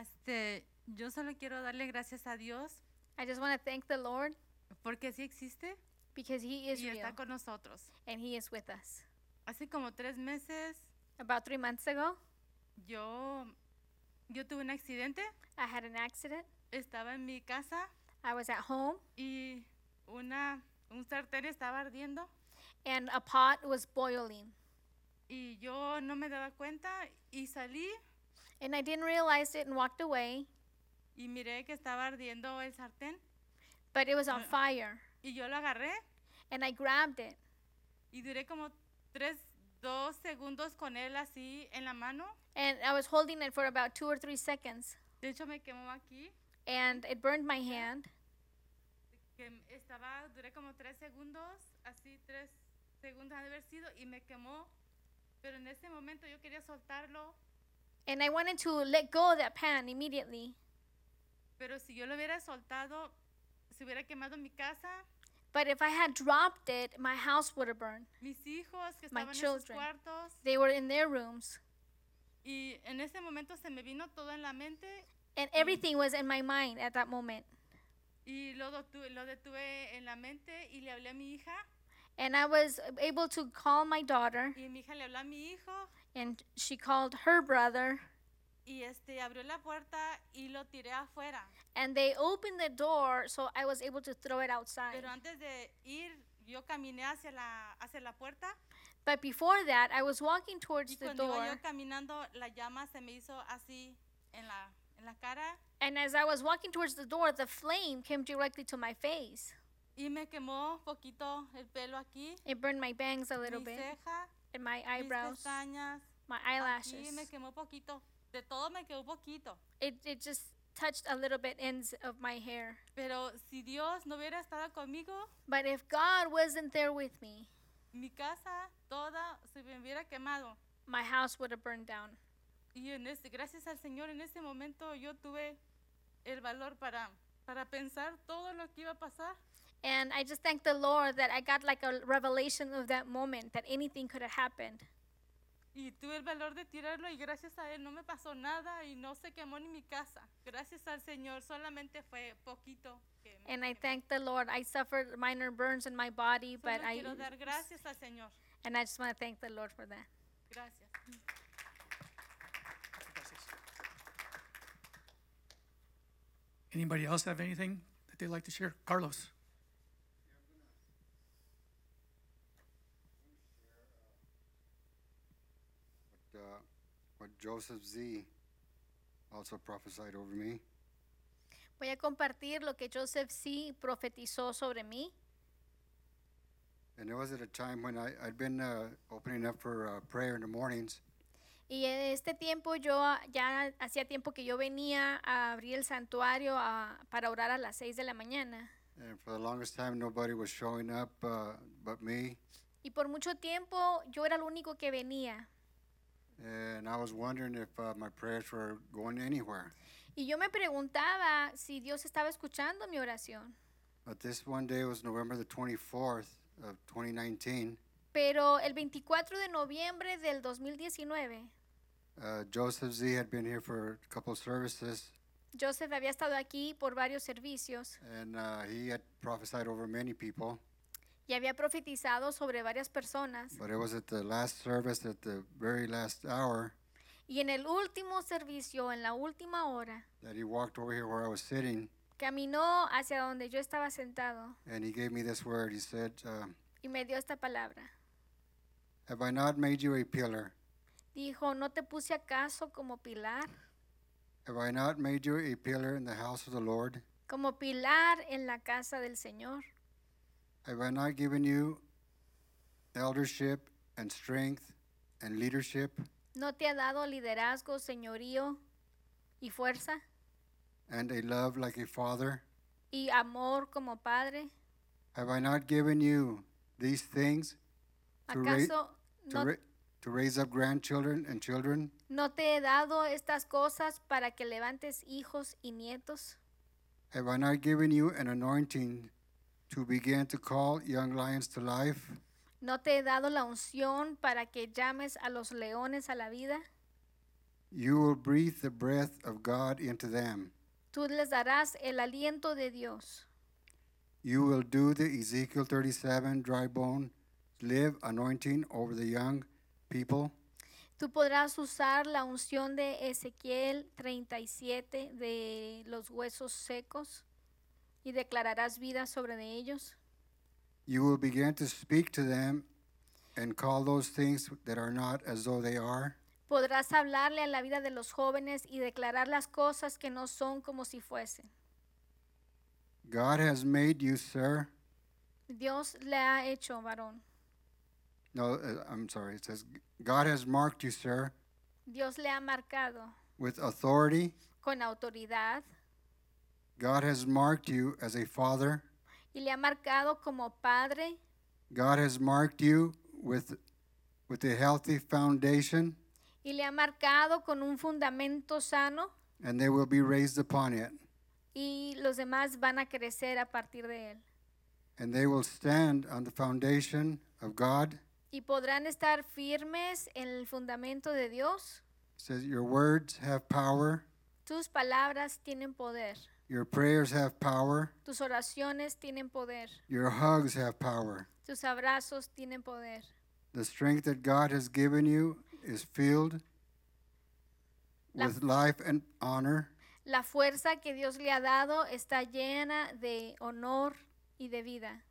Este, yo solo quiero darle gracias a Dios I just want to thank the Lord porque sí existe because He is y real está con nosotros. and He is with us. Hace como tres meses About three months ago, yo, yo tuve un accidente. I had an accident. Estaba en mi casa I was at home y una, un sartén estaba ardiendo and a pot was boiling. y yo no me daba cuenta y salí And I didn't realize it and walked away, y miré que estaba ardiendo el sartén but it was on Uh. fire. y yo lo agarré And I grabbed it. y duré como tres, dos segundos con él así en la mano. And I was holding it for about two or three seconds. De hecho me quemó aquí. And it burned my hand. que estaba, duré como tres segundos, así tres segundos han de haber sido, y me quemó. Pero en ese momento yo quería soltarlo, And I wanted to let go of that pan immediately. pero si yo lo hubiera soltado, se hubiera quemado mi casa, But if I had dropped it, my house would have burned. mis hijos que My estaban en sus children. cuartos. They were in their rooms. Y en ese momento se me vino todo en la mente And everything was in my mind at that moment. y lo, detu- lo detuve en la mente y le hablé a mi hija And I was able to call my daughter, y mi hija le habló a mi hijo and she called her brother, y este abrió la puerta y lo tiré afuera. and they opened the door so I was able to throw it outside. Pero antes de ir, yo caminé hacia la, hacia la puerta But before that, I was walking towards Y the cuando iba door, yo caminando, la llama se me hizo así en la, en la cara and as I was walking towards the door, the flame came directly to my face. y me quemó poquito el pelo aquí, It burned my bangs a little mi bit, ceja, and my mis eyebrows, pestañas, my aquí eyelashes. me quemó poquito, de todo me quemó poquito. It, it just touched a little bit ends of my hair. Pero si Dios no hubiera estado conmigo, But if God wasn't there with me, mi casa toda se me hubiera quemado. my house would have burned down. Y en ese, gracias al Señor, en ese momento yo tuve el valor para, para pensar todo lo que iba a pasar. And I just thank the Lord that I got like a revelation of that moment that anything could have happened. Y tuve el valor de tirarlo y gracias a él no me pasó nada y no se quemó ni mi casa. Gracias al Señor, solamente fue poquito. Que me And I quemó. thank the Lord. I suffered minor burns in my body, but Solo I quiero dar gracias al Señor. and I just want to thank the Lord for that. Gracias. Anybody else have anything that they'd like to share? Carlos? uh, Joseph Z also prophesied over me. Voy a compartir lo que Joseph C. profetizó sobre mí. And it was at a time when I, I'd been uh, opening up for uh, prayer in the mornings. Y en este tiempo yo ya hacía tiempo que yo venía a abrir el santuario a- para orar a las 6 de la mañana. And for the longest time, nobody was showing up uh, but me. Y por mucho tiempo yo era el único que venía. And I was wondering if uh, my prayers were going anywhere. Y yo me preguntaba si Dios estaba escuchando mi oración. But this one day was November the 24th of 2019. Pero el 24 de noviembre del 2019, Uh, Joseph Z had been here for a couple of services, Joseph había estado aquí por varios servicios and uh, he had prophesied over many people. Y había profetizado sobre varias personas. But it was at the last service, at the very last hour, Y en el último servicio, en la última hora, that he walked over here where I was sitting, caminó hacia donde yo estaba sentado and he gave me this word. He said, um, y me dio esta palabra. Have I not made you a pillar? Dijo, ¿no te puse acaso como pilar? Have I not made you a pillar in the house of the Lord? Como pilar en la casa del Señor. Have I not given you eldership and strength and leadership ¿No te ha dado liderazgo, señorío y fuerza and a love like a father? y amor como padre? Have I not given you these things to, ra- ¿Acaso to, no, ra- to raise up grandchildren and children? no te he dado estas cosas para que levantes hijos y nietos? Have I not given you an anointing to begin to call young lions to life? ¿No te he dado la unción para que llames a los leones a la vida? You will breathe the breath of God into them. Tú les darás el aliento de Dios. You will do the Ezekiel 37 dry bone live anointing over the young people. Tú podrás usar la unción de Ezequiel 37 de los huesos secos y declararás vida sobre de ellos. You will begin to speak to them and call those things that are not as though they are. Podrás hablarle a la vida de los jóvenes y declarar las cosas que no son como si fuesen. God has made you, sir. Dios le ha hecho varón. No, uh, I'm sorry. It says, God has marked you, sir, Dios le ha marcado with authority. con autoridad God has marked you as a father. y le ha marcado como padre. God has marked you with, with a healthy foundation, y le ha marcado con un fundamento sano and they will be raised upon it. y los demás van a crecer a partir de él. And they will stand on the foundation of God. Y podrán estar firmes en el fundamento de Dios. It says, Your words have power, Tus palabras tienen poder. Your prayers have power, Tus oraciones tienen poder. your hugs have power. Tus abrazos tienen poder. The strength that God has given you is filled La- with life and honor. La fuerza que Dios le ha dado está llena de honor y de vida.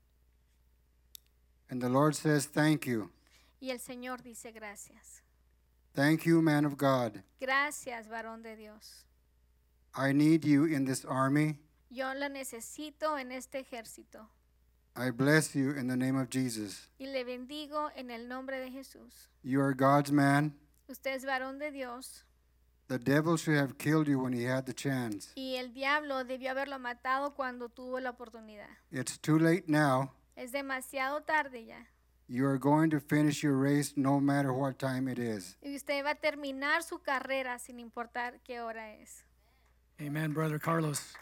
And the Lord says, Thank you. Y el Señor dice gracias. Thank you, man of God. Gracias, varón de Dios. I need you in this army. Yo la necesito en este ejército. I bless you in the name of Jesus. Y le bendigo en el nombre de Jesús. You are God's man. Usted es varón de Dios. The devil should have killed you when he had the chance. Y el diablo debió haberlo matado cuando tuvo la oportunidad. It's too late now. Es demasiado tarde ya. You are going to finish your race no matter what time it is. Y usted va a terminar su carrera sin importar qué hora es. Amen, Brother Carlos.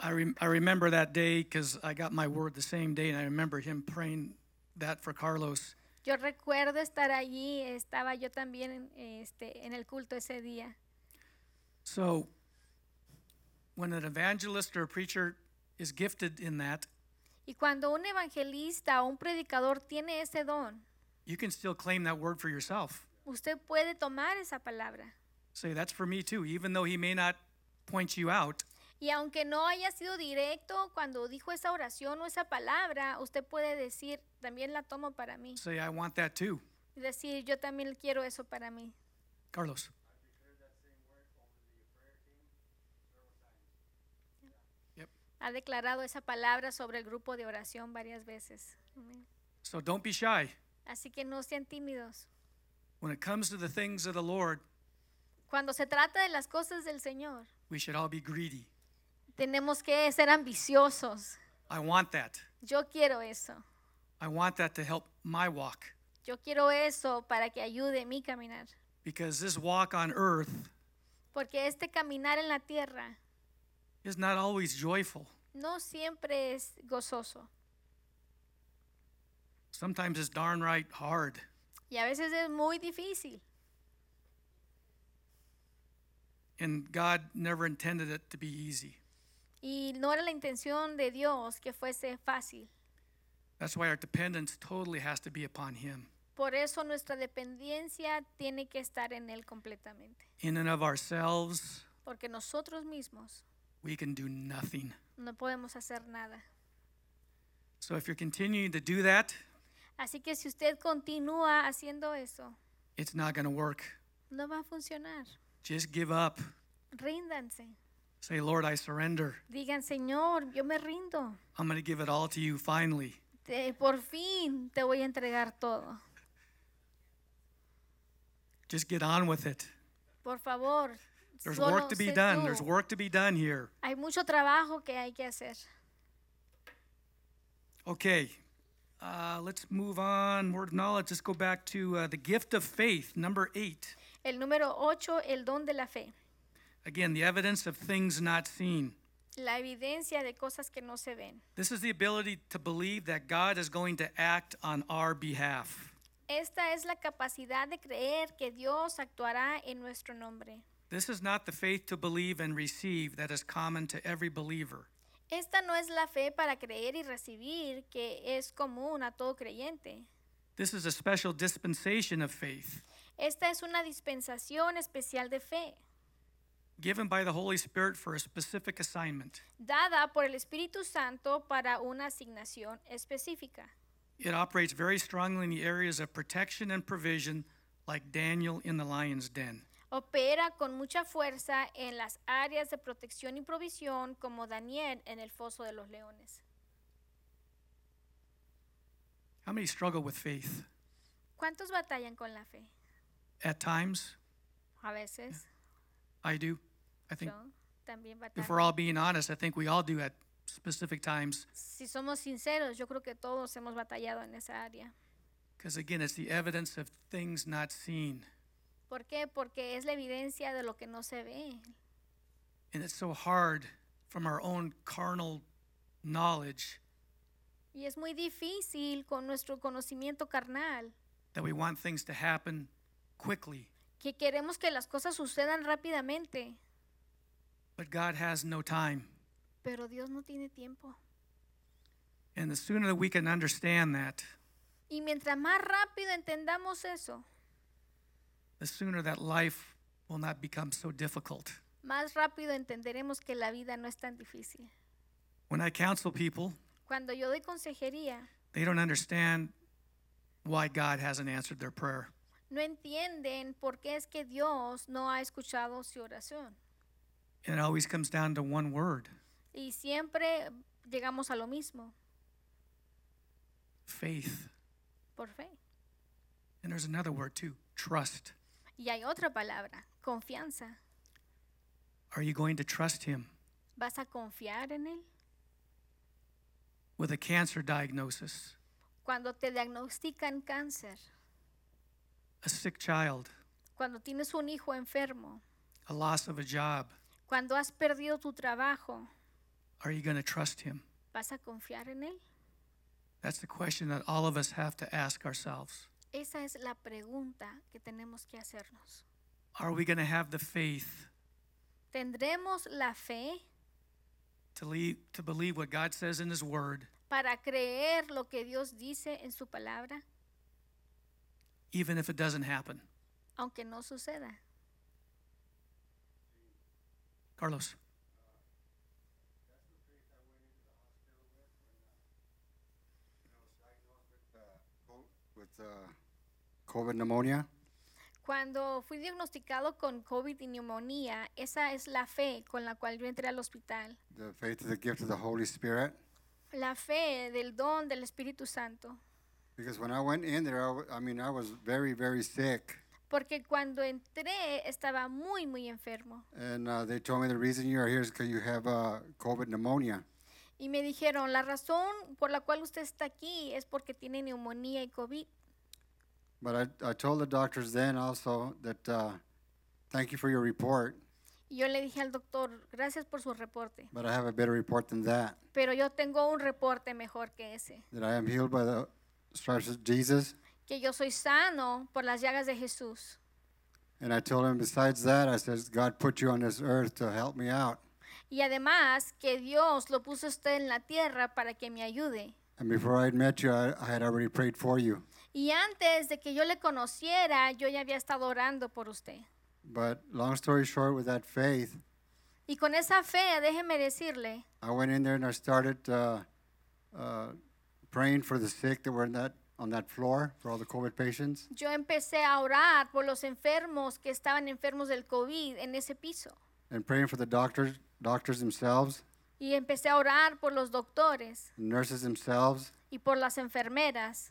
I, rem- I remember that day because I got my word the same day, and I remember him praying that for Carlos. Yo recuerdo estar allí, estaba yo también en, este, en el culto ese día. So, when an evangelist or a preacher is gifted in that, Y cuando un evangelista o un predicador tiene ese don, you can still claim that word for yourself. usted puede tomar esa palabra. Say, that's for me too, even though he may not point you out. Y aunque no haya sido directo cuando dijo esa oración o esa palabra, usted puede decir, también la tomo para mí. Say, I want that too. Y decir, yo también quiero eso para mí. Carlos. Ha declarado esa palabra sobre el grupo de oración varias veces. So don't be shy. Así que no sean tímidos. When it comes to the things of the Lord, Cuando se trata de las cosas del Señor, we should all be greedy. tenemos que ser ambiciosos. I want that. Yo quiero eso. I want that to help my walk. Yo quiero eso para que ayude mi caminar. Because this walk on earth Porque este caminar en la tierra is not always joyful. no siempre es gozoso. Sometimes it's darn right hard. Y a veces es muy difícil. And God never intended it to be easy. Y no era la intención de Dios que fuese fácil. That's why our dependence totally has to be upon Him. Por eso nuestra dependencia tiene que estar en Él completamente. In and of ourselves, Porque nosotros mismos we can do nothing. no podemos hacer nada. So if you're continuing to do that, Así que si usted continúa haciendo eso, it's not going to work. no va a funcionar. Just give up. Ríndanse. Say, Lord, I surrender. Digan, Señor, yo me rindo. I'm going to give it all to you finally. Te- por fin te voy a entregar todo. Just get on with it. Por favor. There's work to be done. tú. There's work to be done here. Hay mucho trabajo que hay que hacer. Okay, uh, let's move on. Word of knowledge. Let's go back to uh, the gift of faith, number eight. El número 8, el don de la fe. Again, the evidence of things not seen. La evidencia de cosas que no se ven. This is the ability to believe that God is going to act on our behalf. Esta es la capacidad de creer que Dios actuará en nuestro nombre. This is not the faith to believe and receive that is common to every believer. Esta no es la fe para creer y recibir que es común a todo creyente. This is a special dispensation of faith Esta es una dispensación especial de fe, given by the Holy Spirit for a specific assignment. dada por el Espíritu Santo para una asignación específica. It operates very strongly in the areas of protection and provision, like Daniel in the lion's den. Opera con mucha fuerza en las áreas de protección y provisión como Daniel en el foso de los leones. How many struggle with faith? ¿Cuántos batallan con la fe? At times, A veces I do. I think yo también if we're all being honest, I think we all do at specific times. Si somos sinceros, yo creo que todos hemos batallado en esa área. Because again, it's the evidence of things not seen. ¿Por qué? Porque es la evidencia de lo que no se ve. And it's so hard from our own carnal knowledge Y es muy difícil con nuestro conocimiento carnal that we want things to happen quickly. que queremos que las cosas sucedan rápidamente, But God has no time. pero Dios no tiene tiempo. And the sooner that we can understand that, Y mientras más rápido entendamos eso, the sooner that life will not become so difficult. más rápido entenderemos que la vida no es tan difícil. When I counsel people, Cuando yo doy consejería, they don't understand why God hasn't answered their prayer. No entienden por qué es que Dios no ha escuchado su oración. And it always comes down to one word Y siempre llegamos a lo mismo, faith. por fe. And there's another word too trust. Y hay otra palabra, confianza. Are you going to trust Him ¿Vas a confiar en Él? with a cancer diagnosis, Cuando te diagnostican cáncer, a sick child, cuando tienes un hijo enfermo, a loss of a job? cuando has perdido tu trabajo, Are you going to trust Him? ¿vas a confiar en Él? That's the question that all of us have to ask ourselves. Esa es la pregunta que tenemos que hacernos. Are we going to have the faith ¿Tendremos la fe to, leave, to believe what God says in His Word, para creer lo que Dios dice en su palabra, even if it doesn't happen? aunque no suceda? Carlos. with uh, COVID pneumonia. Cuando fui diagnosticado con COVID y neumonía, esa es la fe con la cual yo entré al hospital. The faith is the gift of the Holy Spirit. La fe del don del Espíritu Santo. Because when I went in there, I, w- I mean, I was very, very sick. Porque cuando entré estaba muy, muy enfermo. And uh, they told me the reason you are here is because you have uh, COVID pneumonia. Y me dijeron, la razón por la cual usted está aquí es porque tiene neumonía y COVID. But I, I told the doctors then also that uh, thank you for your report, Y yo le dije al doctor, gracias por su reporte. but I have a better report than that. Pero yo tengo un reporte mejor que ese. That I am healed by the stripes of Jesus. Que yo soy sano por las llagas de Jesús. And I told him, besides that, I says, God put you on this earth to help me out. Y además que Dios lo puso usted en la tierra para que me ayude. And before I had met you, I, I had already prayed for you. Y antes de que yo le conociera, yo ya había estado orando por usted. But long story short, with that faith, Y con esa fe, déjeme decirle, I went in there and I started uh, uh, praying for the sick that were in that, on that floor, for all the COVID patients. yo empecé a orar por los enfermos que estaban enfermos del COVID en ese piso. and praying for the doctors, doctors themselves, Y empecé a orar por los doctores nurses themselves, y por las enfermeras.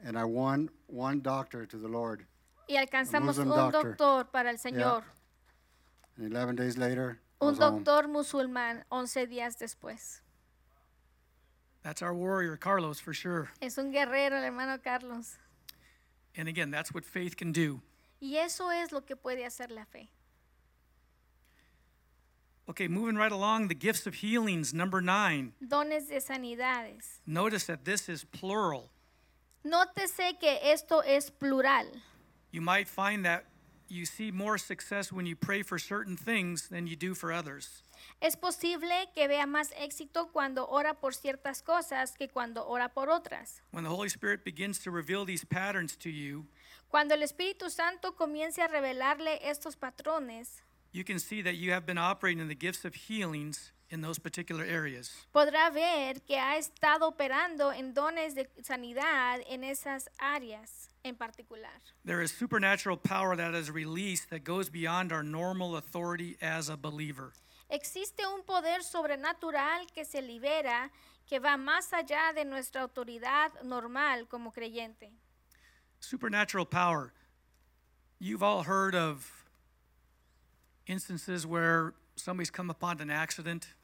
and I won one doctor to the Lord. Y alcanzamos un doctor. doctor para el Señor. And 11 days later, Un was home. doctor musulmán 11 días después. That's our warrior, Carlos, for sure. Es un guerrero, el hermano Carlos. And again, that's what faith can do. Y eso es lo que puede hacer la fe. Okay, moving right along, the gifts of healings, number nine. Dones de sanidades. Notice that this is plural. Nótese que esto es plural. You might find that you see more success when you pray for certain things than you do for others. Es posible que vea más éxito cuando ora por ciertas cosas que cuando ora por otras. When the Holy Spirit begins to reveal these patterns to you, Cuando el Espíritu Santo comience a revelarle estos patrones, you can see that you have been operating in the gifts of healings in those particular areas. podrá ver que ha estado operando en dones de sanidad en esas áreas en particular. There is supernatural power that is released that goes beyond our normal authority as a believer. Existe un poder sobrenatural que se libera que va más allá de nuestra autoridad normal como creyente. Supernatural power. You've all heard of instances where somebody's come upon an accident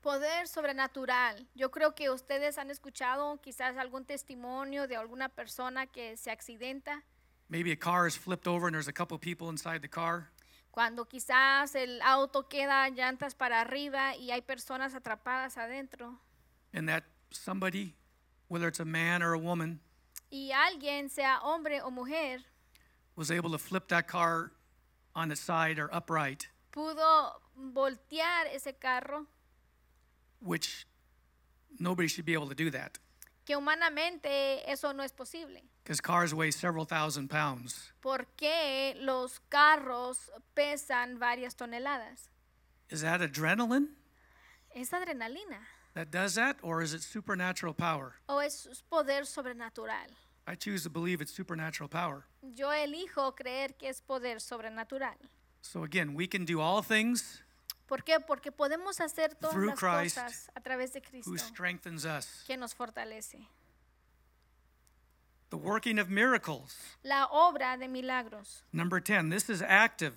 Poder sobrenatural. Yo creo que ustedes han escuchado quizás algún testimonio de alguna persona que se accidenta. Maybe a car is flipped over and there's a couple people inside the car. Cuando quizás el auto queda llantas para arriba y hay personas atrapadas adentro. And that somebody, whether it's a man or a woman, Y alguien, sea hombre o mujer, was able to flip that car on its side or upright, pudo voltear ese carro, which nobody should be able to do that que humanamente eso no es posible. because cars weigh several thousand pounds. Porque los carros pesan varias toneladas. Is that adrenaline ¿Es adrenalina that does that, or is it supernatural power? o es poder sobrenatural? I choose to believe it's supernatural power. Yo elijo creer que es poder sobrenatural. So again, we can do all things ¿Por qué? Porque podemos hacer todas Through las Christ, cosas a través de Cristo who strengthens us. que nos fortalece. The working of miracles. La obra de milagros. Number 10, this is active.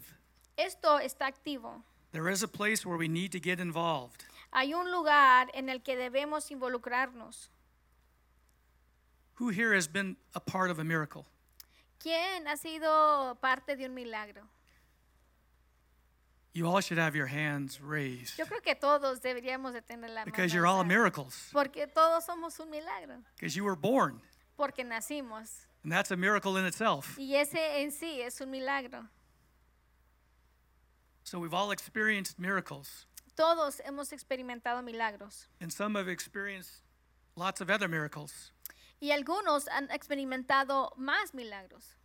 Esto está activo. There is a place where we need to get involved. Hay un lugar en el que debemos involucrarnos. Who here has been a part of a miracle? ¿Quién ha sido parte de un milagro? You all should have your hands raised Yo creo que todos deberíamos de tener la because you're all miracles, Porque todos somos un milagro. because you were born. Porque nacimos. And that's a miracle in itself. Y ese en sí es un milagro. So we've all experienced miracles, Todos hemos experimentado milagros. and some have experienced lots of other miracles. Y algunos han experimentado más milagros.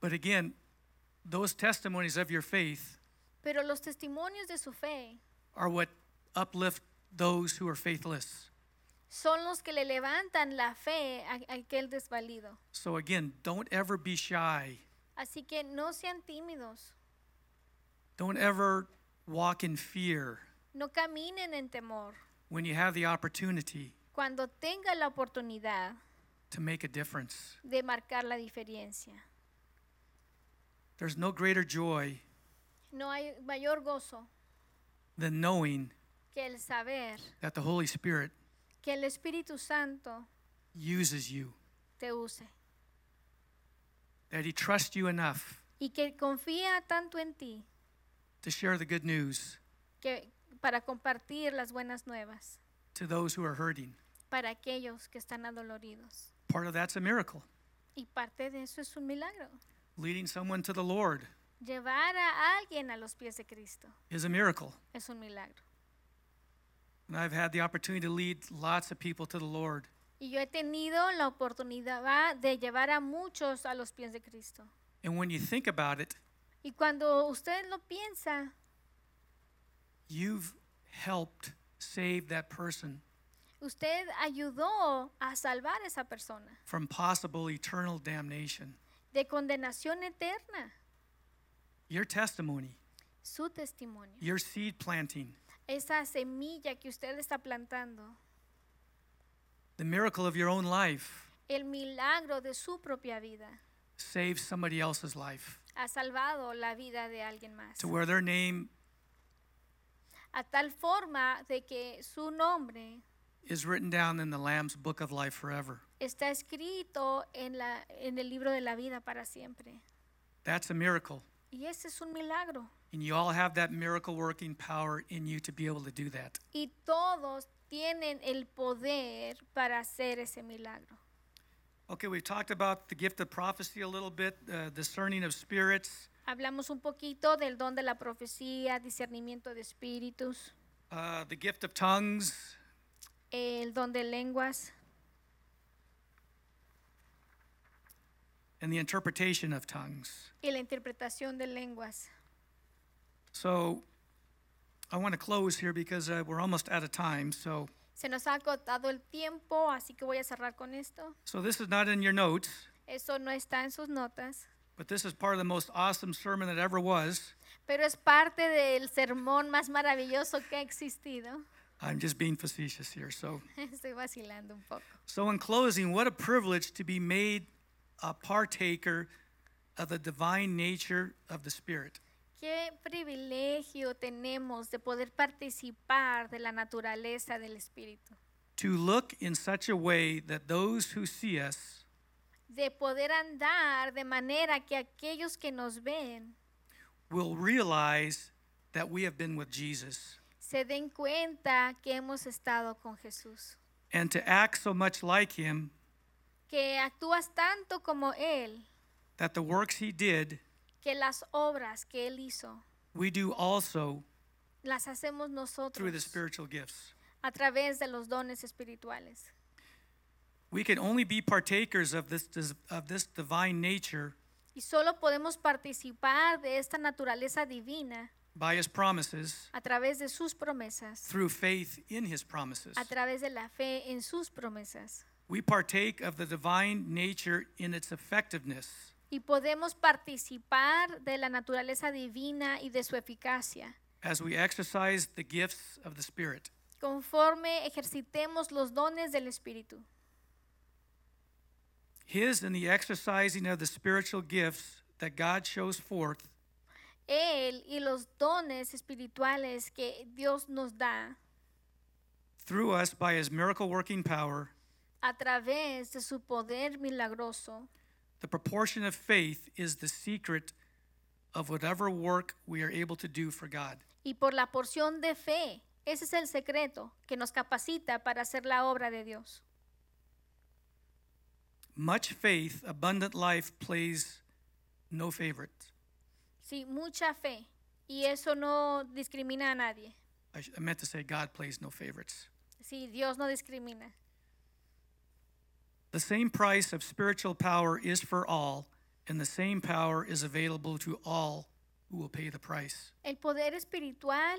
But again, those testimonies of your faith Pero los testimonios de su fe are what uplift those who are faithless. son los que le levantan la fe a a aquel desvalido. So again, don't ever be shy. Así que no sean tímidos. Don't ever walk in fear No caminen en temor. when you have the opportunity Cuando tenga la oportunidad to make a difference. de marcar la diferencia. There's no greater joy No hay mayor gozo than knowing que el saber that the Holy Spirit que el Espíritu Santo uses you, te use that He trusts you enough y que confía tanto en ti to share the good news que para compartir las buenas nuevas to those who are hurting. para aquellos que están adoloridos. Part of that's a miracle. Y parte de eso es un milagro. Leading someone to the Lord Llevar a alguien a los pies de Cristo is a miracle. es un milagro. And I've had the opportunity to lead lots of people to the Lord. Y yo he tenido la oportunidad de llevar a muchos a los pies de Cristo. And when you think about it, Y cuando usted lo piensa, you've helped save that person usted ayudó a salvar a esa persona from possible eternal damnation. de condenación eterna. Your testimony, Su testimonio, your seed planting, esa semilla que usted está plantando, the miracle of your own life el milagro de su propia vida, saves somebody else's life ha salvado la vida de alguien más. to where their name A tal forma de que su nombre is written down in the Lamb's book of life forever. está escrito en, la, en el libro de la vida para siempre. That's a miracle. Y ese es un milagro. And you all have that miracle working power in you to be able to do that. Y todos tienen el poder para hacer ese milagro. Okay, we've talked about the gift of prophecy a little bit, uh, discerning of spirits, Hablamos un poquito del don de la profecía, discernimiento de espíritus, uh, the gift of tongues, el don de lenguas and the interpretation of tongues. y la interpretación de lenguas. So I want to close here because uh, we're almost out of time. So, Se nos ha agotado el tiempo, así que voy a cerrar con esto. so this is not in your notes, Eso no está en sus notas, but this is part of the most awesome sermon that ever was. pero es parte del sermón más maravilloso que ha existido. I'm just being facetious here. So, Estoy vacilando un poco. so in closing, what a privilege to be made a partaker of the divine nature of the Spirit. Qué privilegio tenemos de poder participar de la naturaleza del Espíritu, To look in such a way that those who see us de poder andar de manera que aquellos que nos ven will realize that we have been with Jesus. se den cuenta que hemos estado con Jesús, and to act so much like him que actúas tanto como Él, that the works he did, que las obras que Él hizo we do also las hacemos through the nosotros spiritual gifts. a través de los dones espirituales. We can only be partakers of this, of this divine nature Y solo podemos participar de esta naturaleza divina by his promises a través de sus promesas, through faith in his promises. a través de la fe en sus promesas. We partake of the divine nature in its effectiveness. Y podemos participar de la naturaleza divina y de su eficacia, as we exercise the gifts of the Spirit. conforme ejercitemos los dones del Espíritu. His in the exercising of the spiritual gifts that God shows forth. Él y los dones espirituales que Dios nos da. Through us by his miracle working power, a través de su poder milagroso. the proportion of faith is the secret of whatever work we are able to do for God. Y por la porción de fe, ese es el secreto que nos capacita para hacer la obra de Dios. Much faith, abundant life plays no favorites. Sí, mucha fe. Y eso no discrimina a nadie. I, I meant to say God plays no favorites. Sí, Dios no discrimina. The same price of spiritual power is for all, and the same power is available to all who will pay the price. El poder espiritual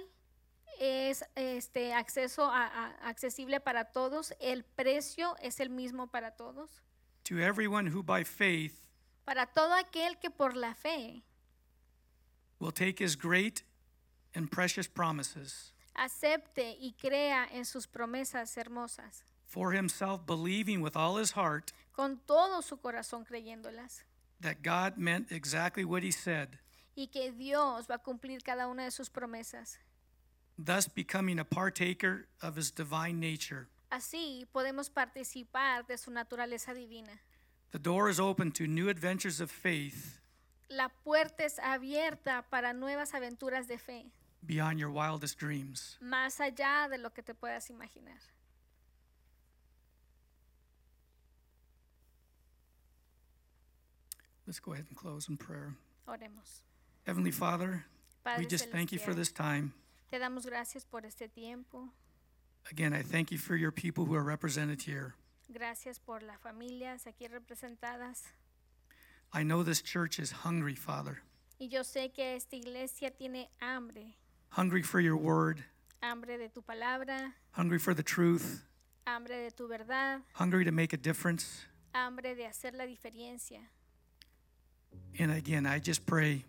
es este acceso a- a- accesible para todos. El precio es el mismo para todos. To everyone who by faith Para todo aquel que por la fe will take his great and precious promises acepte y crea en sus promesas hermosas, for himself, believing with all his heart con todo su corazón creyéndolas, that God meant exactly what he said, y que Dios va a cumplir cada una de sus promesas. thus becoming a partaker of his divine nature. Así podemos participar de su naturaleza divina. The door is open to new adventures of faith La puerta es abierta para nuevas aventuras de fe, beyond your wildest dreams. más allá de lo que te puedas imaginar. Let's go ahead and close in prayer. Oremos. Heavenly Father, Padre we just thank you for this time. te damos gracias por este tiempo. Again, I thank you for your people who are represented here. Gracias por las familias aquí representadas. I know this church is hungry, Father, Y yo sé que esta iglesia tiene hambre, hungry for your word, hambre de tu palabra, hungry for the truth, hambre de tu verdad, hungry to make a difference. hambre de hacer la diferencia. And again, I just pray,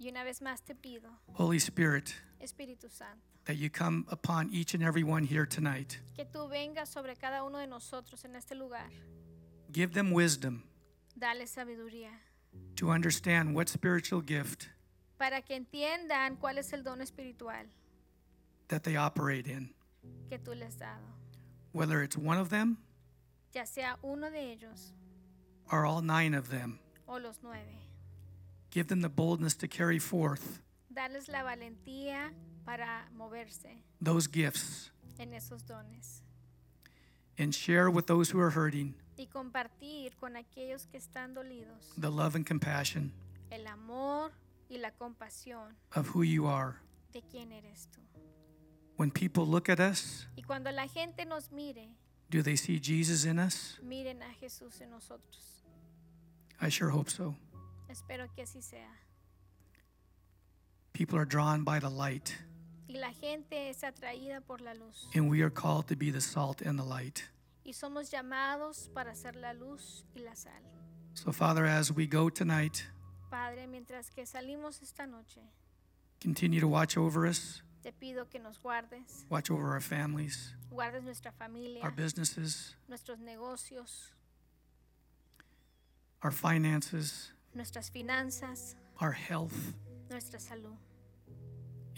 Y una vez más te pido, Holy Spirit, Espíritu Santo, that you come upon each and every one here tonight. que tú vengas sobre cada uno de nosotros en este lugar. Give them wisdom Dale sabiduría to understand what spiritual gift para que entiendan cuál es el don espiritual that they operate in, que tú les has dado. whether it's one of them Ya sea uno de ellos or all nine of them. O los nueve. Give them the boldness to carry forth Darles la valentía para moverse those gifts en esos dones and share with those who are hurting y compartir con aquellos que están dolidos the love and compassion el amor y la compasión of who you are. de quién eres tú. When people look at us, Y cuando la gente nos mire, do they see Jesus in us? miren a Jesús en nosotros. I sure hope so. Espero que así sea. People are drawn by the light, Y la gente es atraída por la luz. and we are called to be the salt and the light. Y somos llamados para ser la luz y la sal. So, Father, as we go tonight, Padre, mientras que salimos esta noche, continue to watch over us, te pido que nos guardes, watch over our families, guardes nuestra familia, our businesses, nuestros negocios, our finances, nuestras finanzas, our health. nuestra salud.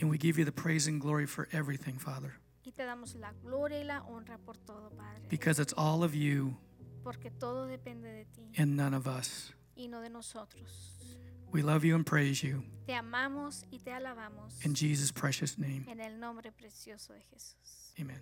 And we give you the praise and glory for everything, Father, Y te damos la gloria y la honra por todo, Padre, because it's all of you porque todo depende de ti and none of us. y no de nosotros. We love you and praise you Te amamos y te alabamos in Jesus' precious name. en el nombre precioso de Jesús. Amen.